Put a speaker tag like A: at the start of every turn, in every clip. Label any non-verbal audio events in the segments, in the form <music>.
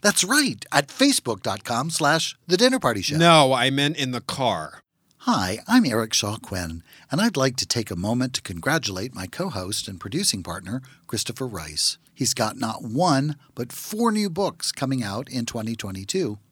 A: That's right, at facebook.com slash the dinner party show.
B: No, I meant in the car.
A: Hi, I'm Eric Shaw Quinn, and I'd like to take a moment to congratulate my co host and producing partner, Christopher Rice. He's got not one, but four new books coming out in 2022.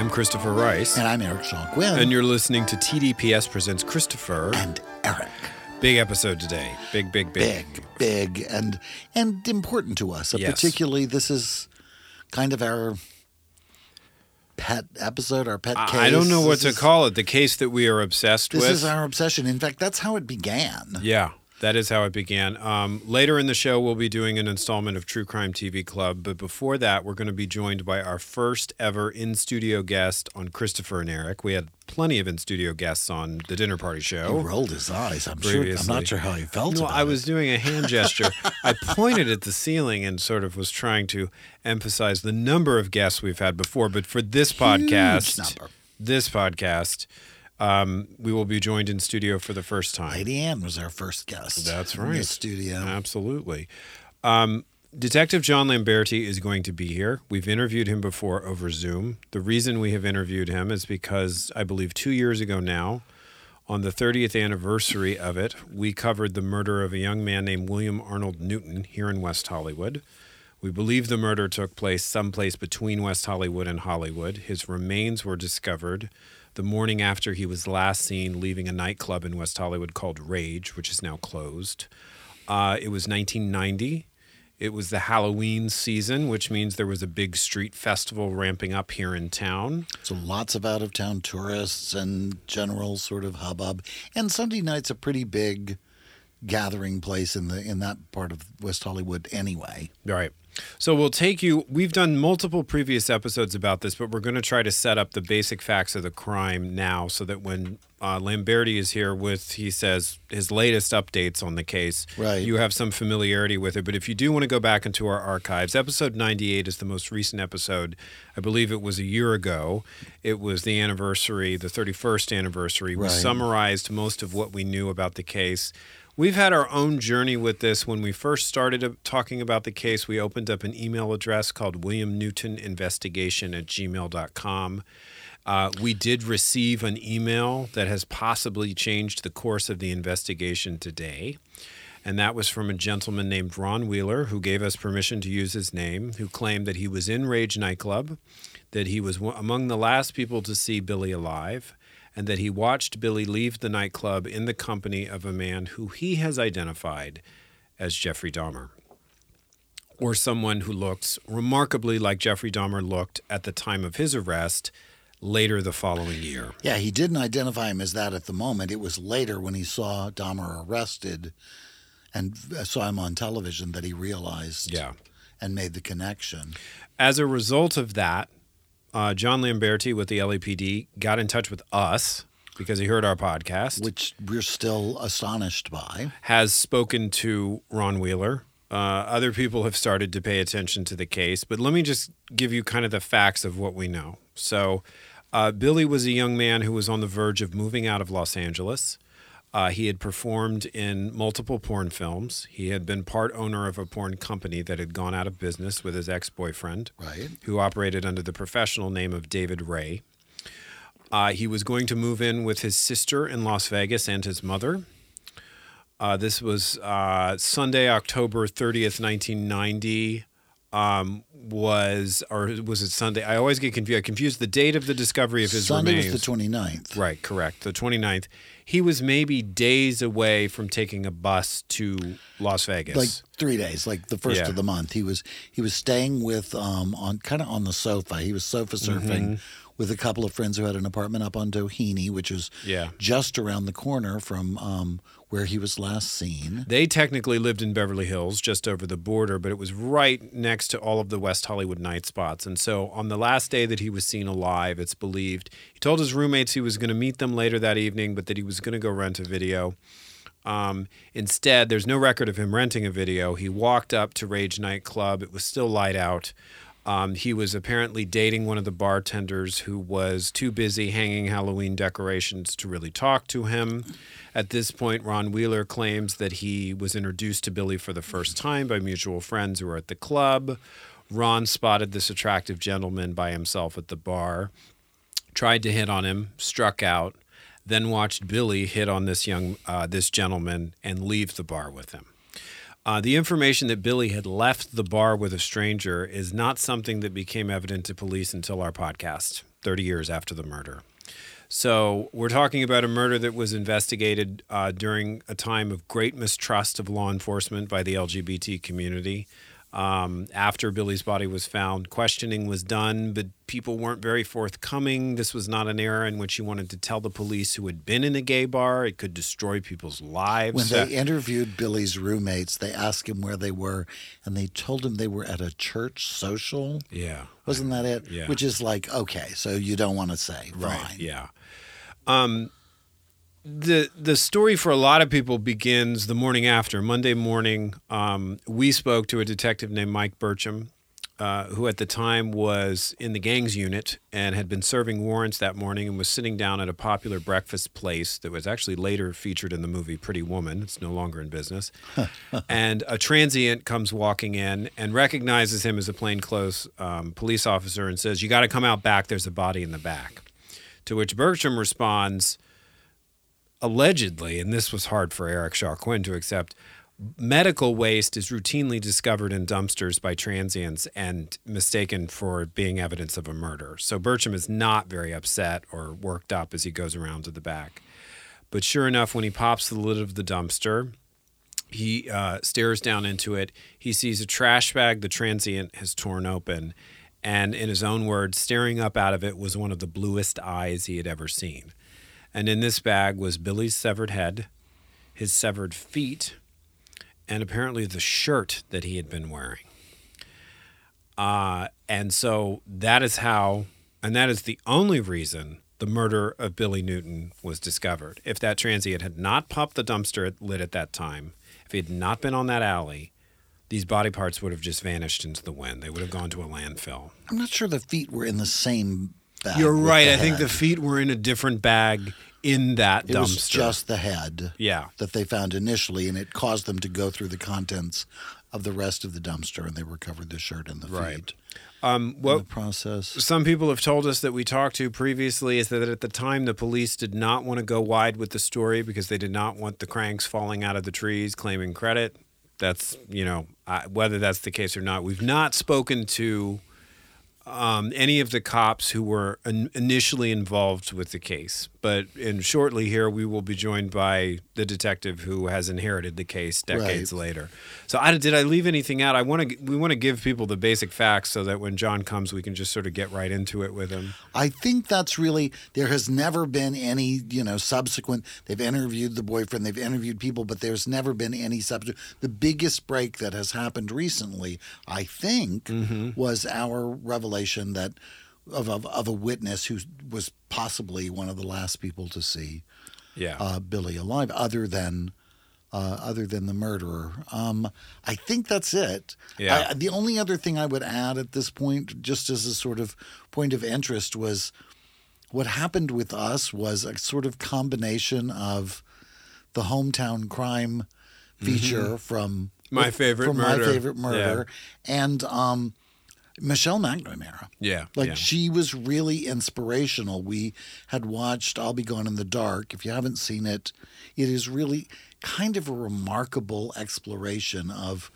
B: I'm Christopher Rice.
A: And I'm Eric Shaw Quinn.
B: And you're listening to TDPS Presents Christopher.
A: and Eric.
B: Big episode today. Big, big, big.
A: Big, big, and and important to us.
B: Yes.
A: Particularly, this is kind of our pet episode, our pet case.
B: I I don't know what
A: This
B: to
A: is-
B: call it. The case that we are obsessed
A: This
B: with.
A: This is our obsession. In fact, that's how it began.
B: yeah, that is how it began. Um, later in the show, we'll be doing an installment of True Crime TV Club. But before that, we're going to be joined by our first ever in studio guest on Christopher and Eric. We had plenty of in studio guests on the dinner party show.
A: He rolled his eyes. I'm sure. I'm not sure how he felt.
B: No, I was
A: it.
B: doing a hand gesture. <laughs> I pointed at the ceiling and sort of was trying to emphasize the number of guests we've had before. But for this podcast,
A: number.
B: this podcast, um, we will be joined in studio for the first time.
A: Lady Ann was our first guest.
B: That's
A: in
B: right.
A: The studio.
B: Absolutely. Um, Detective John Lamberti is going to be here. We've interviewed him before over Zoom. The reason we have interviewed him is because I believe two years ago now, on the 30th anniversary of it, we covered the murder of a young man named William Arnold Newton here in West Hollywood. We believe the murder took place someplace between West Hollywood and Hollywood. His remains were discovered the morning after he was last seen leaving a nightclub in West Hollywood called Rage, which is now closed. Uh, it was 1990. It was the Halloween season, which means there was a big street festival ramping up here in town.
A: So lots of out of town tourists and general sort of hubbub. And Sunday night's a pretty big gathering place in the in that part of West Hollywood anyway.
B: Right. So we'll take you. We've done multiple previous episodes about this, but we're going to try to set up the basic facts of the crime now so that when uh, Lamberti is here with, he says, his latest updates on the case,
A: Right.
B: you have some familiarity with it. But if you do want to go back into our archives, episode 98 is the most recent episode. I believe it was a year ago. It was the anniversary, the 31st anniversary. We
A: Right.
B: summarized most of what we knew about the case. We've had our own journey with this. When we first started talking about the case, we opened up an email address called William Newton Investigation at gmail.com. Uh, we did receive an email that has possibly changed the course of the investigation today. And that was from a gentleman named Ron Wheeler, who gave us permission to use his name, who claimed that he was in Rage nightclub, that he was among the last people to see Billy alive, and that he watched Billy leave the nightclub in the company of a man who he has identified as Jeffrey Dahmer, or someone who looks remarkably like Jeffrey Dahmer looked at the time of his arrest later the following year.
A: Yeah, he didn't identify him as that at the moment. It was later when he saw Dahmer arrested and saw him on television that he realized
B: Yeah.
A: and made the connection.
B: As a result of that, uh, John Lamberti with the LAPD got in touch with us because he heard our podcast,
A: which we're still astonished by.
B: has spoken to Ron Wheeler, Uh, other people have started to pay attention to the case, but let me just give you kind of the facts of what we know. So, uh, Billy was a young man who was on the verge of moving out of Los Angeles. Uh, he had performed in multiple porn films. He had been part owner of a porn company that had gone out of business with his ex boyfriend,
A: Right.
B: who operated under the professional name of David Ray. Uh, he was going to move in with his sister in Las Vegas and his mother. Uh, this was uh, Sunday, October 30th, 1990. Um, was or was it Sunday? I always get confused. I confused the date of the discovery of his
A: Sunday
B: remains.
A: was the 29th.
B: Right, correct. The 29th. He was maybe days away from taking a bus to Las Vegas.
A: Like three days, like the first
B: Yeah.
A: of the month. He was he was staying with um on kind of on the sofa. He was sofa surfing
B: Mm-hmm.
A: With a couple of friends who had an apartment up on Doheny, which is
B: Yeah.
A: just around the corner from um where he was last seen.
B: They technically lived in Beverly Hills, just over the border, but it was right next to all of the West Hollywood night spots. And so on the last day that he was seen alive, it's believed, he told his roommates he was going to meet them later that evening, but that he was going to go rent a video. Um, instead, there's no record of him renting a video. He walked up to Rage nightclub. It was still light out. Um, he was apparently dating one of the bartenders who was too busy hanging Halloween decorations to really talk to him. At this point, Ron Wheeler claims that he was introduced to Billy for the first time by mutual friends who were at the club. Ron spotted this attractive gentleman by himself at the bar, tried to hit on him, struck out, then watched Billy hit on this young uh, this gentleman and leave the bar with him. Uh, the information that Billy had left the bar with a stranger is not something that became evident to police until our podcast, 30 years after the murder. So, we're talking about a murder that was investigated uh, during a time of great mistrust of law enforcement by the LGBT community. Um, after Billy's body was found, questioning was done, but people weren't very forthcoming. This was not an era in which you wanted to tell the police who had been in a gay bar. It could destroy people's lives.
A: When they interviewed Billy's roommates, they asked him where they were, and they told him they were at a church social.
B: yeah.
A: Wasn't that it?
B: Yeah.
A: Which is like, okay, so you don't want to say.
B: Right.
A: Fine.
B: Yeah. Um, the the story for a lot of people begins the morning after Monday morning. Um, we spoke to a detective named Mike Burcham, uh, who at the time was in the gangs unit and had been serving warrants that morning and was sitting down at a popular breakfast place that was actually later featured in the movie Pretty Woman. It's no longer in business. <laughs> and a transient comes walking in and recognizes him as a plainclothes um, police officer and says, "You got to come out back. There's a body in the back." To which Bertram responds, allegedly, and this was hard for Eric Shaw Quinn to accept, medical waste is routinely discovered in dumpsters by transients and mistaken for being evidence of a murder. So Bertram is not very upset or worked up as he goes around to the back. But sure enough, when he pops the lid of the dumpster, he uh, stares down into it. He sees a trash bag the transient has torn open. And in his own words, staring up out of it was one of the bluest eyes he had ever seen. And in this bag was Billy's severed head, his severed feet, and apparently the shirt that he had been wearing. Uh, and so that is how, and that is the only reason the murder of Billy Newton was discovered. If that transient had not popped the dumpster lid at that time, if he had not been on that alley, these body parts would have just vanished into the wind. They would have gone to a landfill.
A: I'm not sure the feet were in the same bag.
B: You're right. I think the feet were in a different bag in that
A: it
B: dumpster.
A: was just the head
B: yeah.
A: that they found initially, and it caused them to go through the contents of the rest of the dumpster, and they recovered the shirt and the
B: Right.
A: feet.
B: Um, what
A: the process,
B: some people have told us that we talked to previously is that at the time the police did not want to go wide with the story because they did not want the cranks falling out of the trees claiming credit. That's you know I, whether that's the case or not. We've not spoken to um, any of the cops who were in, initially involved with the case, but in shortly here we will be joined by the detective who has inherited the case decades later. So I, did I leave anything out? I want to we want to give people the basic facts so that when John comes, we can just sort of get right into it with him.
A: I think that's really there has never been any, you know, subsequent. They've interviewed the boyfriend, they've interviewed people, but there's never been any subsequent. The biggest break that has happened recently, I think,
B: Mm-hmm.
A: was our revelation that of, of of a witness who was possibly one of the last people to see
B: Yeah.
A: uh, Billy alive, other than uh, other than the murderer. Um, I think that's it.
B: Yeah.
A: I, the only other thing I would add at this point, just as a sort of point of interest, was what happened with us was a sort of combination of the hometown crime feature from
B: My Favorite
A: from
B: Murder.
A: my favorite murder, and um, Michelle McNamara.
B: Yeah.
A: Like
B: yeah.
A: she was really inspirational. We had watched I'll Be Gone in the Dark. If you haven't seen it, it is really kind of a remarkable exploration of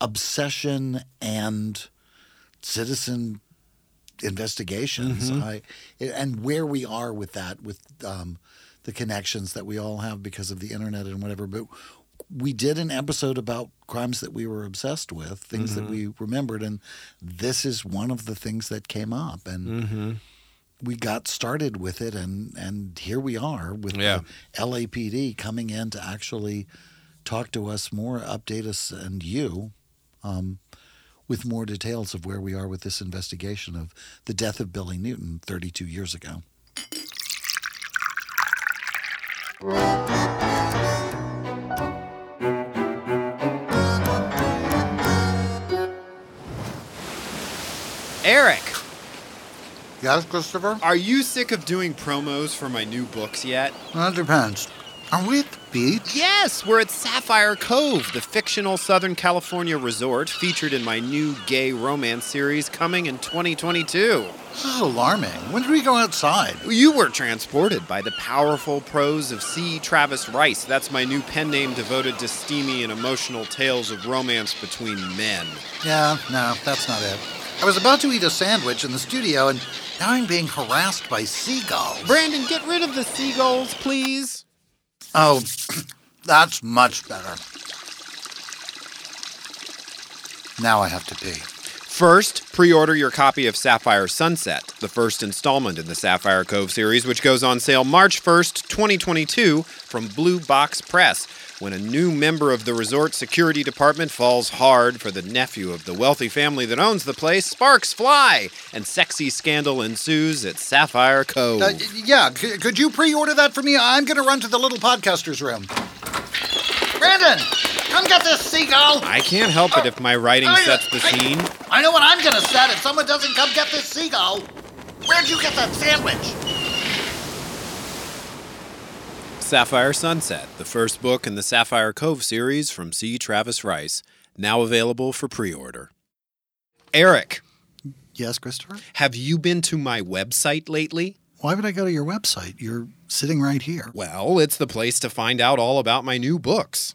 A: obsession and citizen investigations.
B: Mm-hmm.
A: I, and where we are with that, with um, the connections that we all have because of the internet and whatever. But we did an episode about crimes that we were obsessed with, things
B: Mm-hmm.
A: that we remembered, and this is one of the things that came up, and
B: Mm-hmm.
A: we got started with it, and and here we are with
B: Yeah.
A: the LAPD coming in to actually talk to us more, update us, and you. Um, with more details of where we are with this investigation of the death of Billy Newton 32 years ago.
B: Eric,
A: Yes, Christopher?
B: are you sick of doing promos for my new books yet?
A: That depends. Are we at the beach?
B: Yes, we're at Sapphire Cove, the fictional Southern California resort featured in my new gay romance series coming in 2022.
A: This is alarming. When did we go outside?
B: You were transported by the powerful prose of C. Travis Rice. That's my new pen name devoted to steamy and emotional tales of romance between men.
A: Yeah, no, that's not it. I was about to eat a sandwich in the studio, and now I'm being harassed by seagulls.
B: Brandon, get rid of the seagulls, please.
A: Oh, <clears throat> that's much better. Now I have to pee.
B: First, pre order your copy of Sapphire Sunset, the first installment in the Sapphire Cove series, which goes on sale March 1st, 2022, from Blue Box Press, when a new member of the resort security department falls hard for the nephew of the wealthy family that owns the place. Sparks fly, and sexy scandal ensues at Sapphire Cove.
A: Uh, yeah, c- could you pre-order that for me? I'm going to run to the little podcaster's room. Brandon, come get this seagull.
B: I can't help it if my writing
A: Oh,
B: sets the scene.
A: I know what I'm going to set if someone doesn't come get this seagull. Where'd you get that sandwich?
B: Sapphire Sunset, the first book in the Sapphire Cove series from C. Travis Rice, now available for pre order. Eric,
A: Yes, Christopher?
B: have you been to my website lately?
A: Why would I go to your website? You're sitting right here.
B: Well, it's the place to find out all about my new books.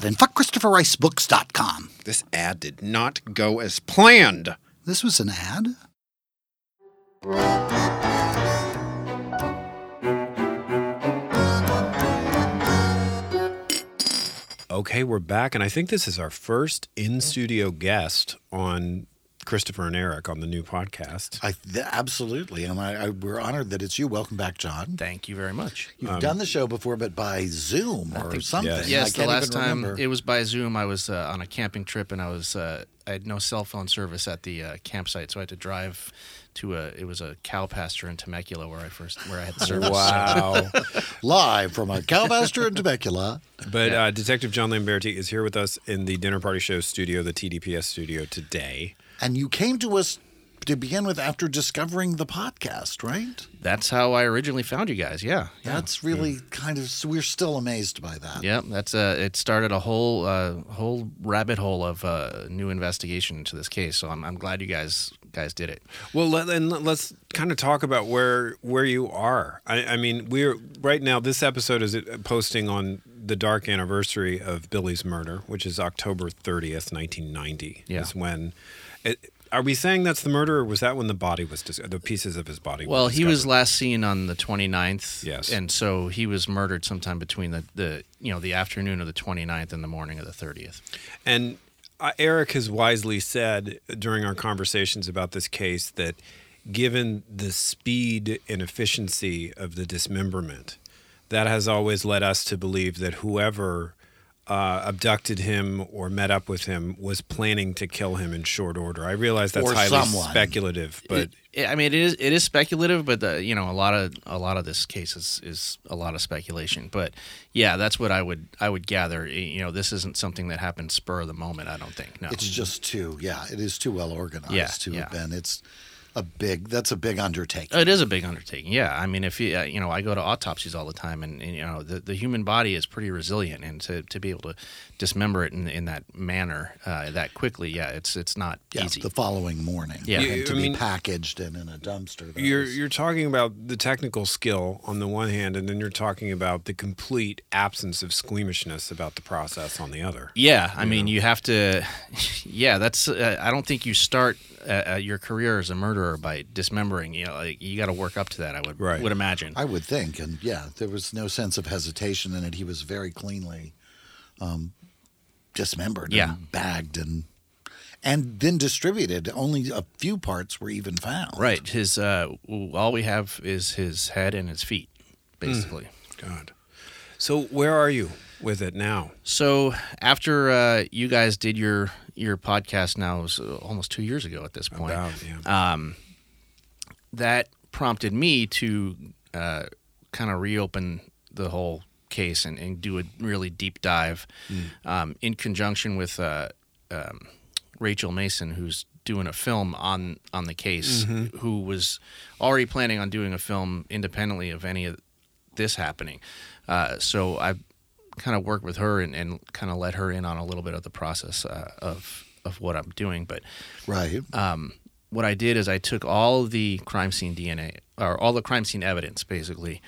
A: and fuck ChristopherRiceBooks.com.
B: This ad did not go as planned.
A: This was an ad?
B: Okay, we're back, and I think this is our first in studio guest on Christopher and Eric on the new podcast.
A: I th- absolutely, and I, I, we're honored that it's you. Welcome back, John.
C: Thank you very much.
A: You've done the show before, but by Zoom or something.
B: yes.
C: Yes, the last time
A: remember.
C: it was by Zoom. I was uh, on a camping trip and I was uh, I had no cell phone service at the uh, campsite, so I had to drive to a it was a cow pasture in Temecula where I first where I had <laughs> service.
B: Wow. <laughs>
A: live from a cow pasture in Temecula.
B: But uh, Detective John Lamberti is here with us in the Dinner Party Show studio, the TDPS studio today.
A: And you came to us to begin with after discovering the podcast, right?
C: That's how I originally found you guys. Yeah, yeah.
A: That's really kind of, we're still amazed by that.
C: Yeah, that's uh, it started a whole uh, whole rabbit hole of uh, new investigation into this case. So I'm, I'm glad you guys guys did it.
B: Well, let, and let- let's kind of talk about where where you are. I, I mean, we're right now. This episode is uh, posting on the dark anniversary of Billy's murder, which is October thirtieth, nineteen ninety.
C: Yeah.
B: Is when. It, are we saying that's the murder, or was that when the body was dis- the pieces of his body? were
C: Well, he was last seen on the 29th.
B: Yes.
C: And so he was murdered sometime between the, the you know the afternoon of the 29th and the morning of the 30th.
B: And uh, Eric has wisely said during our conversations about this case that given the speed and efficiency of the dismemberment, that has always led us to believe that whoever uh, abducted him or met up with him was planning to kill him in short order. I realize that's
A: Or
B: highly
A: someone.
B: speculative, but
C: It- I mean, it is it is speculative, but the, you know, a lot of a lot of this case is, is a lot of speculation. But yeah, that's what I would I would gather. You know, this isn't something that happened spur of the moment. I don't think. No.
A: It's just too, yeah, it is too well organized
C: Yeah,
A: to have been. It's a big, that's a big undertaking.
C: It is a big undertaking. Yeah, I mean, if you uh, you know, I go to autopsies all the time, and, and you know, the, the human body is pretty resilient, and to, to be able to dismember it in, in that manner uh, that quickly, yeah, it's it's not
A: yeah,
C: easy.
A: the following morning.
C: Yeah.
A: and to
B: I
A: be
B: mean-
A: packaged and in a dumpster. that
B: You're
A: was-
B: you're talking about the technical skill on the one hand, and then you're talking about the complete absence of squeamishness about the process on the other.
C: Yeah, I mean, you have to. <laughs> Yeah, that's. Uh, I don't think you start uh, uh, your career as a murderer by dismembering. You know, like, you got to work up to that. I would
B: Right.
C: would imagine.
A: I would think, and yeah, there was no sense of hesitation in it. He was very cleanly um, dismembered,
C: Yeah.
A: and bagged, and and then distributed. Only a few parts were even found.
C: right. His. Uh, all we have is his head and his feet, basically.
B: God. So where are you with it now?
C: So after uh, you guys did your your podcast, now was uh, almost two years ago at this point.
B: About yeah.
C: um, that prompted me to uh, kind of reopen the whole case and, and do a really deep dive um, in conjunction with uh, um, Rachel Mason, who's doing a film on on the case, who was already planning on doing a film independently of any of this happening. Uh, so I kind of work with her and, and kind of let her in on a little bit of the process uh, of of what I'm doing, but
A: Right.
C: what I did is I took all the crime scene DNA or all the crime scene evidence basically,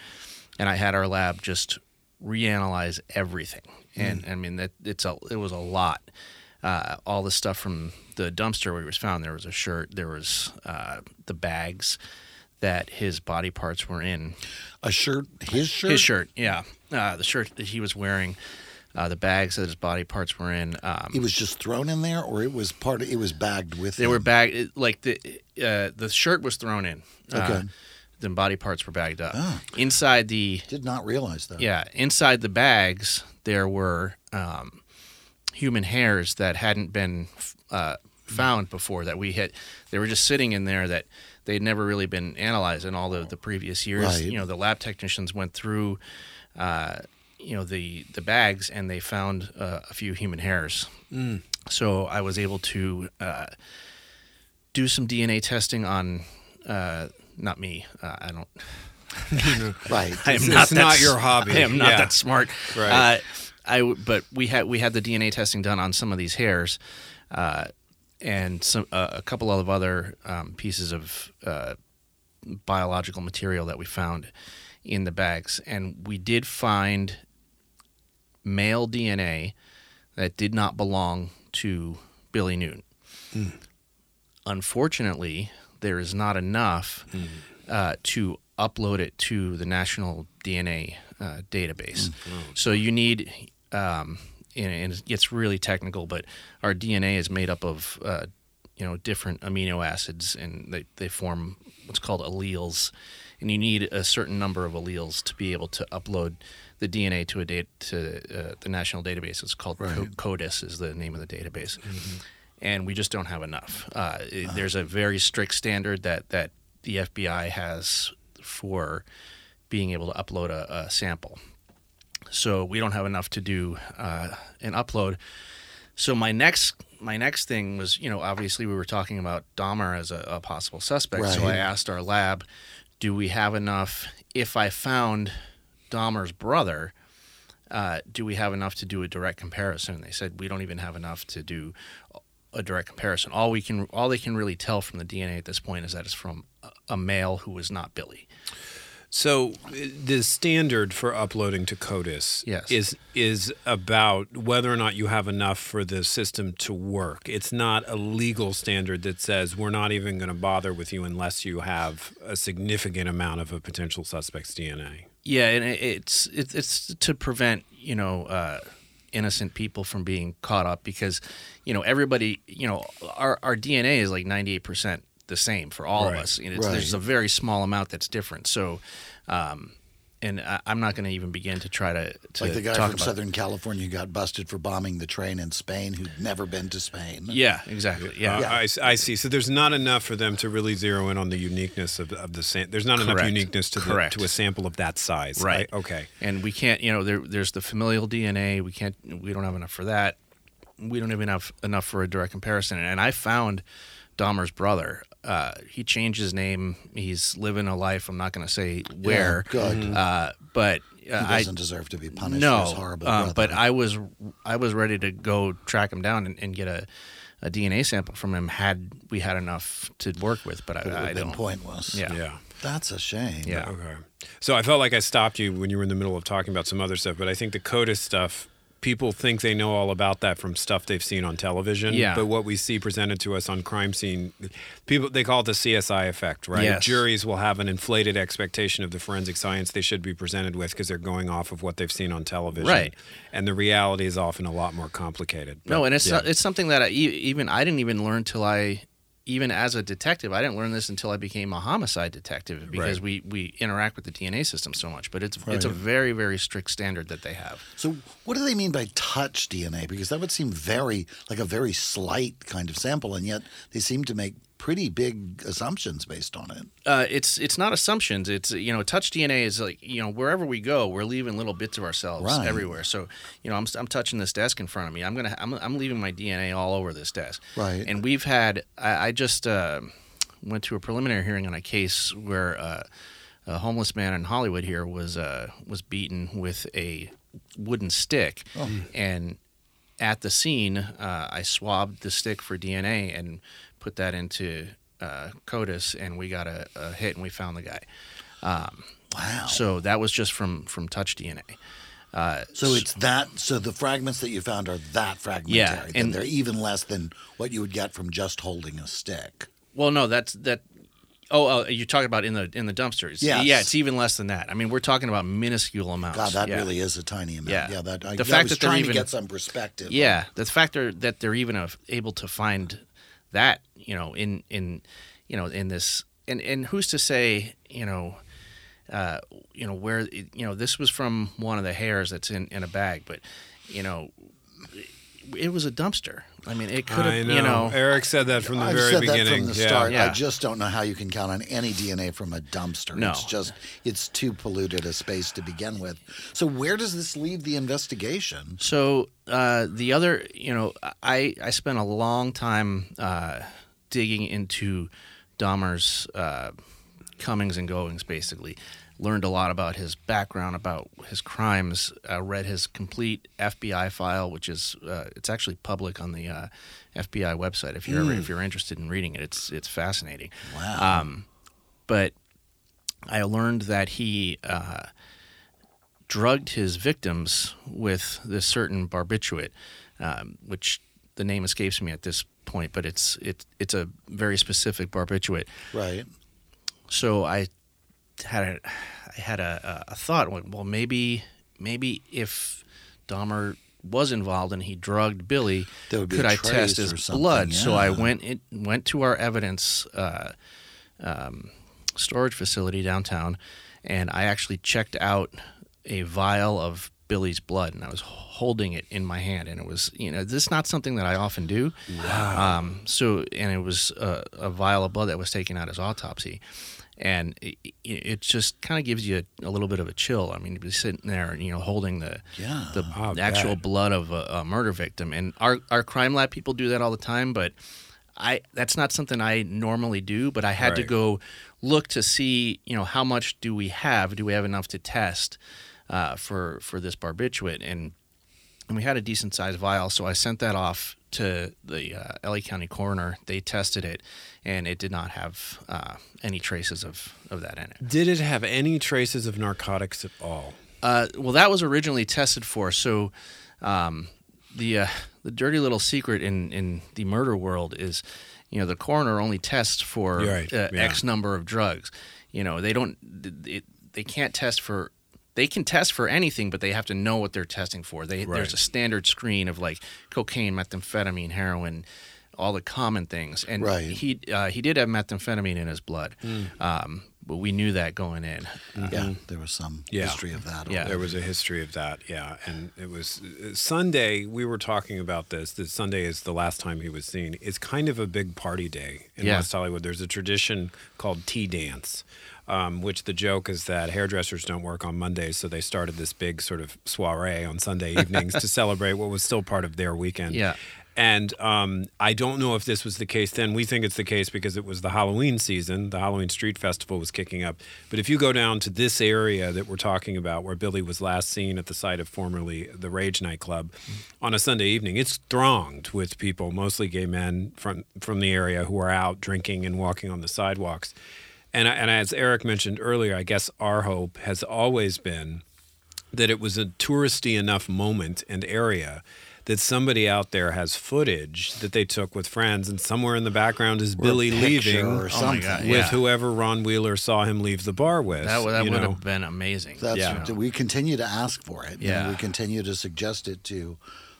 C: and I had our lab just reanalyze everything. And I mean that it's a it was a lot. Uh, all the stuff from the dumpster where he was found. There was a shirt. There was uh, the bags that his body parts were in.
A: a shirt. His shirt.
C: His shirt, yeah, uh, the shirt that he was wearing. Uh, the bags that his body parts were in. Um,
A: It was just thrown in there, or it was part. Of, it was bagged with.
C: They
A: him?
C: were bagged like the uh, the shirt was thrown in. Uh,
A: Okay.
C: the body parts were bagged up.
A: Ah.
C: Inside the
A: Did not realize that.
C: yeah, inside the bags there were um, human hairs that hadn't been uh, found before. That we had, they were just sitting in there that they'd never really been analyzed in all the, the previous years.
A: Right.
C: You know, the lab technicians went through, uh, you know, the the bags and they found uh, a few human hairs. So I was able to uh, do some DNA testing on. Uh, not me. Uh, I don't. <laughs> <laughs>
A: Right.
C: I am
B: It's-
C: not
B: it's not your hobby.
C: I am not
B: Yeah.
C: that smart.
B: Right.
C: Uh, I w- but we had we had the DNA testing done on some of these hairs, uh, and some uh, a couple of other um, pieces of uh, biological material that we found in the bags, and we did find male DNA that did not belong to Billy Newton. Unfortunately, there is not enough uh, to upload it to the national DNA uh, database. So you need, um, and, it gets really technical, but our DNA is made up of, uh, you know, different amino acids, and they, they form what's called alleles. And you need a certain number of alleles to be able to upload the DNA to a date to uh, the national database. It's called Co- CODIS is the name of the database and we just don't have enough. Uh, it- There's a very strict standard that that the FBI has for being able to upload a, a sample. So we don't have enough to do uh, an upload. So my next my next thing was, you know, obviously we were talking about Dahmer as a, a possible suspect. So I asked our lab, do we have enough? If I found Dahmer's brother, uh, do we have enough to do a direct comparison? And they said we don't even have enough to do a direct comparison. All we can, all they can really tell from the DNA at this point is that it's from a, a male who was not Billy.
B: So the standard for uploading to CODIS
C: Yes.
B: is is about whether or not you have enough for the system to work. It's not a legal standard that says we're not even going to bother with you unless you have a significant amount of a potential suspect's DNA.
C: Yeah, and it's it's, it's to prevent you know uh, innocent people from being caught up because you know everybody you know our our DNA is like ninety eight percent the same for all of us. And it's,
A: Right.
C: There's a very small amount that's different. So. Um, and I, I'm not going to even begin to try to, to
A: Like the guy
C: talk
A: from
C: about
A: Southern California who got busted for bombing the train in Spain who'd never been to Spain.
C: Yeah, exactly. Yeah.
B: Uh, I, I see. So there's not enough for them to really zero in on the uniqueness of, of the sam- There's not enough uniqueness to the, to a sample of that size.
C: Right.
B: I- okay.
C: And we can't, you know, there, there's the familial DNA. We can't, we don't have enough for that. We don't even have enough for a direct comparison. And I found Dahmer's brother. Uh, he changed his name. He's living a life. I'm not going to say where.
A: good.
C: Uh, but uh,
A: He
C: I
A: doesn't deserve to be punished
C: no,
A: for his horrible
C: um, but I was I was ready to go track him down and, and get a, a DNA sample from him had we had enough to work with. But,
A: But it would
C: I, I don't.
A: pointless.
C: Yeah.
B: Yeah.
A: That's a shame.
C: Yeah.
B: Okay. So I felt like I stopped you when you were in the middle of talking about some other stuff, but I think the CODIS stuff, people think they know all about that from stuff they've seen on television.
C: Yeah.
B: But what we see presented to us on crime scene, people they call it the CSI effect, right?
C: Yes.
B: Juries will have an inflated expectation of the forensic science they should be presented with because they're going off of what they've seen on television.
C: Right.
B: And the reality is often a lot more complicated.
C: No, and it's
B: yeah.
C: it's something that I, even I didn't even learn till I, even as a detective, I didn't learn this until I became a homicide detective because we, we interact with the DNA system so much. But it's it's a very very strict standard that they have.
A: So, what do they mean by touch DNA? Because that would seem very like a very slight kind of sample, and yet they seem to make pretty big assumptions based on it.
C: Uh, it's it's not assumptions. It's you know, touch DNA is like you know wherever we go, we're leaving little bits of ourselves
A: Right.
C: everywhere. So you know, I'm I'm touching this desk in front of me. I'm gonna I'm, I'm leaving my DNA all over this desk.
A: Right.
C: And we've had I, I just uh, went to a preliminary hearing on a case where uh, a homeless man in Hollywood here was uh, was beaten with a wooden stick, and at the scene, uh, I swabbed the stick for DNA and put that into uh, CODIS, and we got a, a hit, and we found the guy.
A: Wow.
C: So that was just from from touch DNA. Uh,
A: So it's that. So the fragments that you found are that fragmentary.
C: Yeah,
A: and they're even less than what you would get from just holding a stick.
C: well, no, that's that. Oh, oh, you're talking about in the in the dumpsters.
A: Yes.
C: Yeah, it's even less than that. I mean, we're talking about minuscule amounts.
A: God, that
C: Yeah.
A: really is a tiny amount.
C: Yeah.
A: Yeah, that I,
C: The
A: I
C: fact
A: was
C: that they're
A: trying
C: even-
A: to get some perspective.
C: Yeah, the fact that they're even uh, able to find that, you know, in in you know in this, and and who's to say, you know, uh, you know where you know this was from one of the hairs that's in in a bag, but you know, it was a dumpster. I mean, it could have,
B: know.
C: you know,
B: Eric said that from the
A: I've
B: very
A: said
B: beginning.
A: that from the
B: yeah.
A: start.
C: Yeah.
A: I just don't know how you can count on any DNA from a dumpster.
C: No.
A: It's just it's too polluted a space to begin with. So where does this leave the investigation?
C: So uh, the other, you know, I I spent a long time uh, digging into Dahmer's uh, comings and goings. Basically, learned a lot about his background, about his crimes. Uh, read his complete FBI file, which is uh, it's actually public on the uh, FBI website. If you're ever, if you're interested in reading it, it's it's fascinating.
A: Wow.
C: Um, but I learned that he uh, drugged his victims with this certain barbiturate, um, which the name escapes me at this point, but it's it, it's a very specific barbiturate.
A: right.
C: So I had a I had a, a thought. Well, maybe maybe if Dahmer was involved and he drugged Billy,
A: There would be
C: could I test his blood? So I went it went to our evidence uh, um, storage facility downtown, and I actually checked out a vial of Billy's blood, and I was holding it in my hand, and it was you know this is not something that I often do. Wow. Um, so and it was a, a vial of blood that was taken out as autopsy. And it, it- just kind of gives you a, a little bit of a chill. I mean, to be sitting there, and you know, holding the
A: Yeah.
C: the
B: I'll
C: actual
B: bet.
C: blood of a, a murder victim. And our our crime lab people do that all the time, but I that's not something I normally do. But I had to go look to see, you know, how much do we have? Do we have enough to test uh, for for this barbiturate? And and we had a decent sized vial, so I sent that off to the uh, LA County coroner. They tested it, and it did not have uh, any traces of, of that in it.
B: Did it have any traces of narcotics at all?
C: Uh, well, that was originally tested for. So, um, the uh, the dirty little secret in in the murder world is, you know, the coroner only tests for
B: Right,
C: uh,
B: yeah.
C: X number of drugs. You know, they don't. It, they can't test for. They can test for anything, but they have to know what they're testing for. They,
B: Right.
C: There's a standard screen of like cocaine, methamphetamine, heroin, all the common things. And
A: Right.
C: he uh, he did have methamphetamine in his blood,
B: Hmm.
C: um, but we knew that going in.
A: Yeah, there was some
B: Yeah.
A: history of that.
C: Yeah.
B: There was a history of that, yeah. And it was uh, Sunday. We were talking about this. That Sunday is the last time he was seen. It's kind of a big party day in
C: Yeah.
B: West Hollywood. There's a tradition called tea dance, um, which the joke is that hairdressers don't work on Mondays, so they started this big sort of soiree on Sunday evenings to <laughs> celebrate what was still part of their weekend.
C: Yeah.
B: And um, I don't know if this was the case then. We think it's the case because it was the Halloween season. The Halloween Street Festival was kicking up. But if you go down to this area that we're talking about, where Billy was last seen at the site of formerly the Rage nightclub, on a Sunday evening, it's thronged with people, mostly gay men from from the area who are out drinking and walking on the sidewalks. And, and as Eric mentioned earlier, I guess our hope has always been that it was a touristy enough moment and area that somebody out there has footage that they took with friends, and somewhere in the background is
A: Or
B: Billy leaving
A: or
C: Oh my
A: something.
C: God,
B: with whoever Ron Wheeler saw him leave the bar with.
C: That, would- that would
B: know?
C: have been amazing.
A: That's
B: Yeah.
A: we continue to ask for it.
C: Yeah.
A: and we continue to suggest it to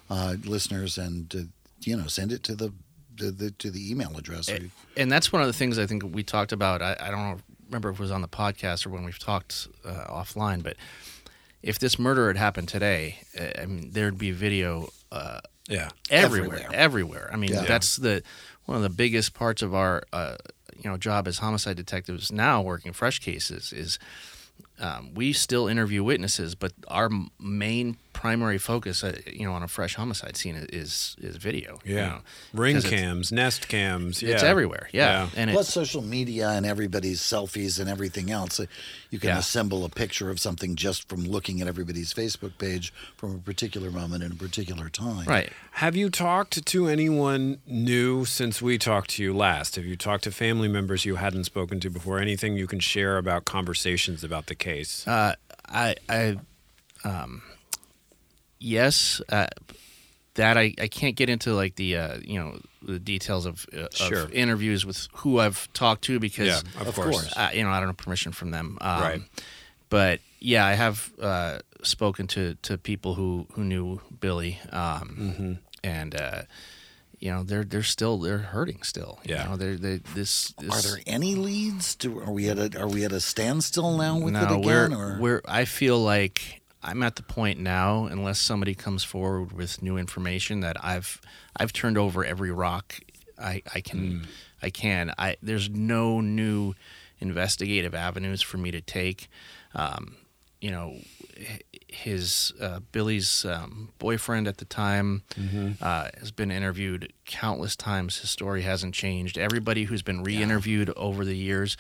A: uh, listeners and to, you know send it to the, the, the to the email address.
C: A-
A: We-
C: and that's one of the things I think we talked about. I, I don't remember if it was on the podcast or when we've talked uh, offline, but if this murder had happened today, uh, I mean, there'd be video uh,
B: yeah.
C: everywhere,
A: Everywhere.
C: everywhere. I mean,
A: Yeah.
C: that's the one of the biggest parts of our uh, you know job as homicide detectives now working fresh cases is um, we still interview witnesses, but our main primary focus, uh, you know, on a fresh homicide scene is is video. you
B: Yeah.
C: know,
B: Ring
C: 'cause it's-
B: cams, nest cams. Yeah.
C: It's everywhere. Yeah,
B: Yeah.
C: and
A: Plus
C: it's
A: social media and everybody's selfies and everything else. Uh, You can
C: Yeah.
A: assemble a picture of something just from looking at everybody's Facebook page from a particular moment in a particular time.
C: right.
B: Have you talked to anyone new since we talked to you last? Have you talked to family members you hadn't spoken to before? Anything you can share about conversations about the case?
C: Uh, I, I, um, yes, uh, that I, I can't get into like the uh, you know the details of, uh,
B: Sure.
C: of interviews with who I've talked to because
B: yeah, of,
A: of
B: course.
A: course.
C: uh, you know I don't have permission from them. Um,
B: Right.
C: But yeah, I have uh, spoken to, to people who, who knew Billy, um,
B: Mm-hmm.
C: and uh, you know they're they're still they're hurting still. you
B: Yeah.
C: know, they're, they this, this
A: Are there any leads? Do, are we at a are we at a standstill now with it again?
C: we're,
A: or
C: we're I feel like I'm at the point now, unless somebody comes forward with new information, that I've I've turned over every rock I, I can
A: Hmm.
C: I can. I there's no new investigative avenues for me to take. Um, you know, his uh, Billy's um, boyfriend at the time
A: Mm-hmm.
C: uh, has been interviewed countless times. His story hasn't changed. Everybody who's been re-interviewed over the years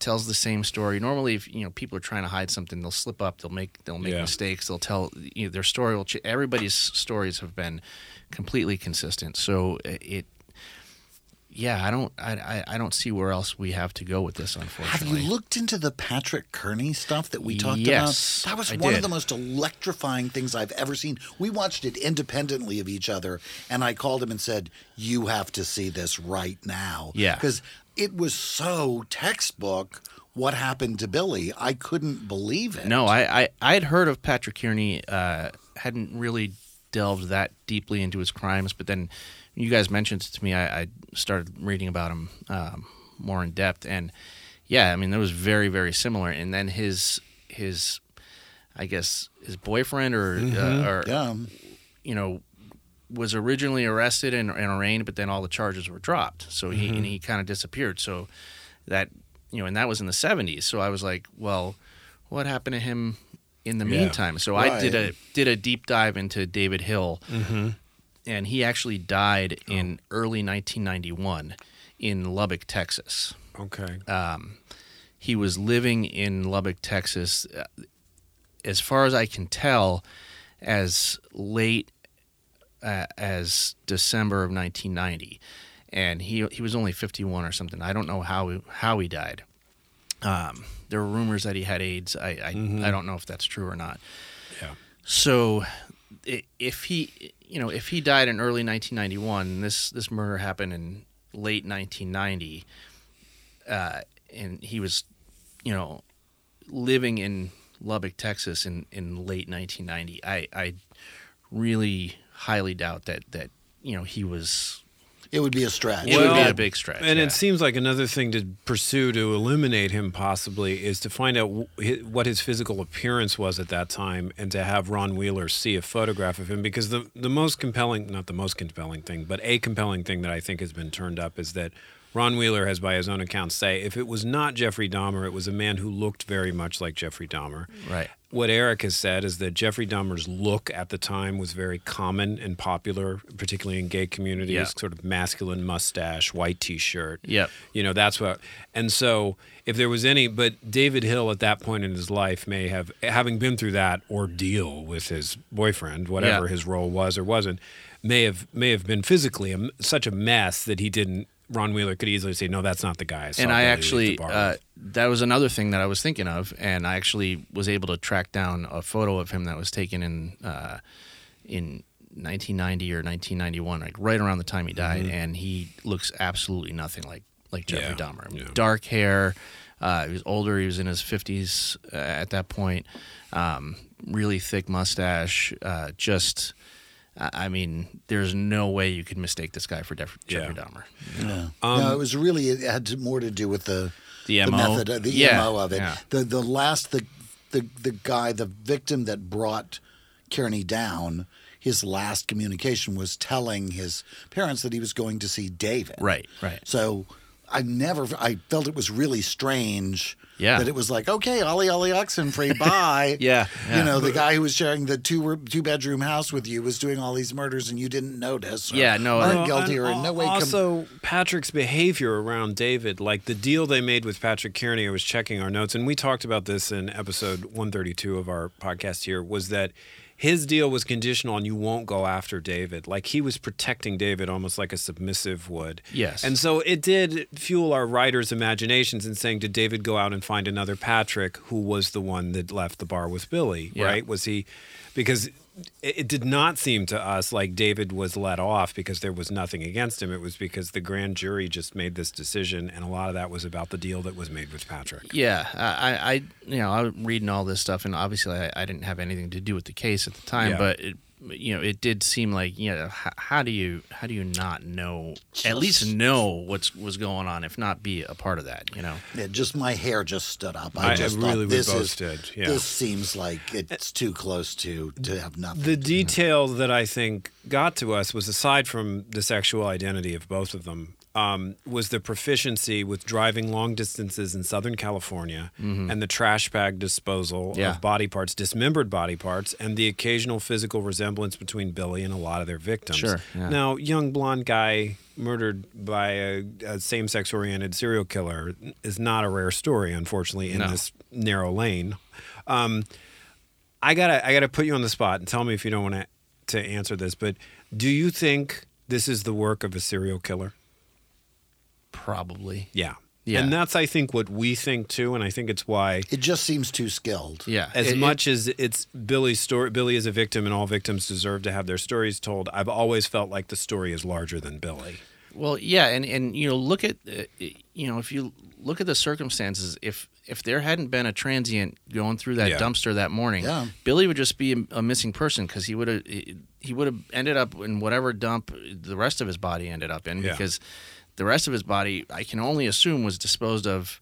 C: tells the same story. Normally, if you know people are trying to hide something, they'll slip up. They'll make they'll make
B: Yeah.
C: mistakes. They'll tell you know, their story. Will ch- everybody's stories have been completely consistent. So uh, it. Yeah, I don't, I, I, I don't see where else we have to go with this. Unfortunately, have
A: you looked into the Patrick Kearney stuff that we talked
C: Yes,
A: about? That was
C: I
A: one of the most electrifying things I've ever seen. We watched it independently of each other, and I called him and said, "You have to see this right now."
C: Yeah.
A: because it was so textbook. What happened to Billy? I couldn't believe it.
C: No, I, I, I had heard of Patrick Kearney, uh, hadn't really delved that deeply into his crimes, but then you guys mentioned it to me. I, I started reading about him um, more in depth, and yeah, I mean, that was very, very similar. And then his, his, I guess, his boyfriend or, uh, or
A: Yeah,
C: you know, was originally arrested and, and arraigned, but then all the charges were dropped. So he and he kind of disappeared. So that you know, and that was in the seventies. So I was like, well, what happened to him in the
B: Yeah.
C: meantime? So I did a did a deep dive into David Hill,
B: Mm-hmm.
C: and he actually died in early 1991 in Lubbock, Texas.
B: Okay.
C: Um, he was living in Lubbock, Texas, uh, as far as I can tell, as late uh, as December of 1990, and he he was only 51 or something. I don't know how he, how he died. Um, there were rumors that he had AIDS. I I, I don't know if that's true or not.
B: Yeah.
C: So, if he, you know, if he died in early 1991, this this murder happened in late 1990, uh, and he was, you know, living in Lubbock, Texas, in in late 1990. I I really highly doubt that that you know he was.
A: It would be a stretch.
C: It would be
B: Well,
C: a big stretch.
B: And
C: yeah.
B: it seems like another thing to pursue to eliminate him possibly is to find out what his physical appearance was at that time and to have Ron Wheeler see a photograph of him because the the most compelling not the most compelling thing but a compelling thing that I think has been turned up is that Ron Wheeler has by his own account say if it was not Jeffrey Dahmer it was a man who looked very much like Jeffrey Dahmer.
C: Right.
B: What Eric has said is that Jeffrey Dahmer's look at the time was very common and popular, particularly in gay communities.
C: Yeah.
B: Sort of masculine mustache, white T-shirt.
C: Yep.
B: You know, that's what. And so, if there was any, but David Hill at that point in his life may have, having been through that ordeal with his boyfriend, whatever
C: Yeah.
B: his role was or wasn't, may have may have been physically a, such a mess that he didn't. Ron Wheeler could easily say, "No, that's not the guy." saw
C: and I actually, uh, that was another thing that I was thinking of, and I actually was able to track down a photo of him that was taken in uh, in 1990 or 1991, like right around the time he died, and he looks absolutely nothing like like Jeffrey
B: Mm-hmm. Yeah,
C: Dahmer. I
B: yeah.
C: Dark hair. Uh, he was older. He was in his 50s uh, at that point. Um, really thick mustache. Uh, just. I I mean, there's no way you could mistake this guy for Def- Jeffrey
B: Yeah.
C: Dahmer.
A: Yeah.
B: Um,
A: no, it was really it had more to do with the
C: The
A: the method, uh, the
C: Yeah,
A: mo of it.
C: yeah.
A: The the last the the the guy, the victim that brought Kearney down. His last communication was telling his parents that he was going to see David.
C: Right, right.
A: So I never, I felt it was really strange.
C: Yeah.
A: That it was like, okay, Ollie Ollie Oxenfree, <laughs> bye.
C: Yeah, yeah.
A: You know, the guy who was sharing the two two bedroom house with you was doing all these murders and you didn't notice. or
C: Yeah, no,
A: aren't
C: Well, uh,
A: guilty or in no way. com-
B: Also, Patrick's behavior around David, like the deal they made with Patrick Kearney, I was checking our notes, and we talked about this in episode 132 of our podcast here, was that his deal was conditional on you won't go after David. Like he was protecting David almost like a submissive would.
C: Yes.
B: And so it did fuel our writers' imaginations in saying, did David go out and find another Patrick who was the one that left the bar with Billy,
C: Yeah.
B: right? Was he, because it did not seem to us like David was let off because there was nothing against him. It was because the grand jury just made this decision, and a lot of that was about the deal that was made with Patrick.
C: Yeah, I, I, you know, I was reading all this stuff, and obviously, I, I didn't have anything to do with the case at the time,
B: Yeah.
C: but it, you know, it did seem like, you know, how, how do you, how do you not know, at least know what's was going on, if not be a part of that, you know?
A: Yeah, just my hair just stood up. I,
B: I-
A: just
B: I
A: thought
B: really, we
A: this
B: both
A: is
B: did, yeah.
A: this seems like it's too close to to have nothing.
B: The detail that I think got to us was aside from the sexual identity of both of them, um, was the proficiency with driving long distances in Southern California and the trash bag disposal
C: Mm-hmm. Yeah.
B: of body parts, dismembered body parts, and the occasional physical resemblance between Billy and a lot of their victims.
C: Sure, yeah.
B: Now, young blonde guy murdered by a, a same-sex oriented serial killer is not a rare story, unfortunately, in
C: No.
B: this narrow lane. Um, I gotta I gotta put you on the spot and tell me if you don't want to answer this, but do you think this is the work of a serial killer?
C: Probably.
B: Yeah.
C: Yeah.
B: And that's I think what we think too, and I think it's why
A: it just seems too skilled.
C: Yeah.
B: as
C: It- it-
B: much as it's Billy's story Billy is a victim and all victims deserve to have their stories told, I've always felt like the story is larger than Billy.
C: Well, yeah, and and you know, look at uh, you know, if you look at the circumstances, if if there hadn't been a transient going through that
B: Yeah.
C: dumpster that morning,
A: Yeah.
C: Billy would just be a, a missing person because he would have he would have ended up in whatever dump the rest of his body ended up in
B: Yeah.
C: because the rest of his body, I can only assume, was disposed of,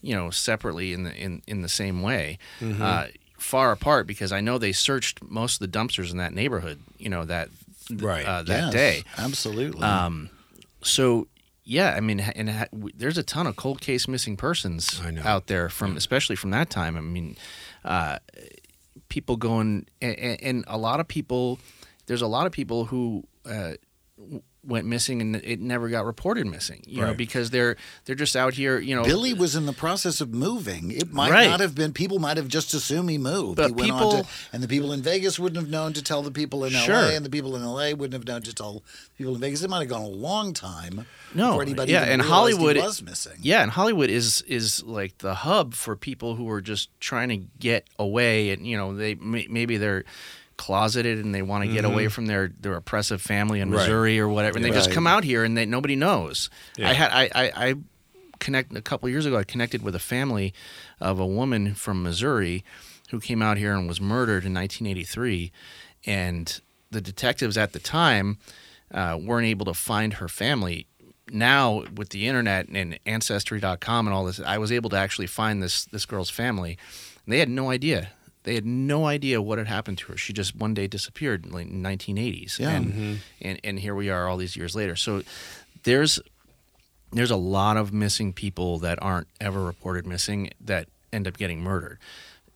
C: you know, separately in the in in the same way.
B: Mm-hmm.
C: Uh, far apart because I know they searched most of the dumpsters in that neighborhood, you know that
B: Right.
C: uh, that
A: Yes,
C: day.
A: absolutely.
C: Um, so yeah, I mean, and ha- w- there's a ton of cold case missing persons out there from, especially from that time. I mean, uh, people going and, and a lot of people. There's a lot of people who uh, went missing and it never got reported missing. You know, because they're they're just out here. You know,
A: Billy was in the process of moving. It might
C: Right.
A: not have been. People might have just assumed he moved.
C: But
A: he went on
C: people-
A: to, and the people in Vegas wouldn't have known to tell the people in
C: Sure.
A: L.A. and the people in L.A. wouldn't have known to tell people in Vegas. It might have gone a long time
C: No,
A: before anybody
C: yeah,
A: even
C: and Hollywood
A: he was missing.
C: Yeah, and Hollywood is is like the hub for people who are just trying to get away, and you know they maybe they're closeted and they want to get away from their their oppressive family in
B: Right.
C: Missouri or whatever, and they just come out here and they nobody knows.
B: Yeah.
C: I had I, I I connect a couple years ago. I connected with a family of a woman from Missouri who came out here and was murdered in 1983, and the detectives at the time uh, weren't able to find her family. Now with the internet and ancestry.com and all this, I was able to actually find this this girl's family. And they had no idea. They had no idea what had happened to her. She just one day disappeared in like 1980s.
A: Yeah.
C: And, and and here we are all these years later. So there's there's a lot of missing people that aren't ever reported missing that end up getting murdered.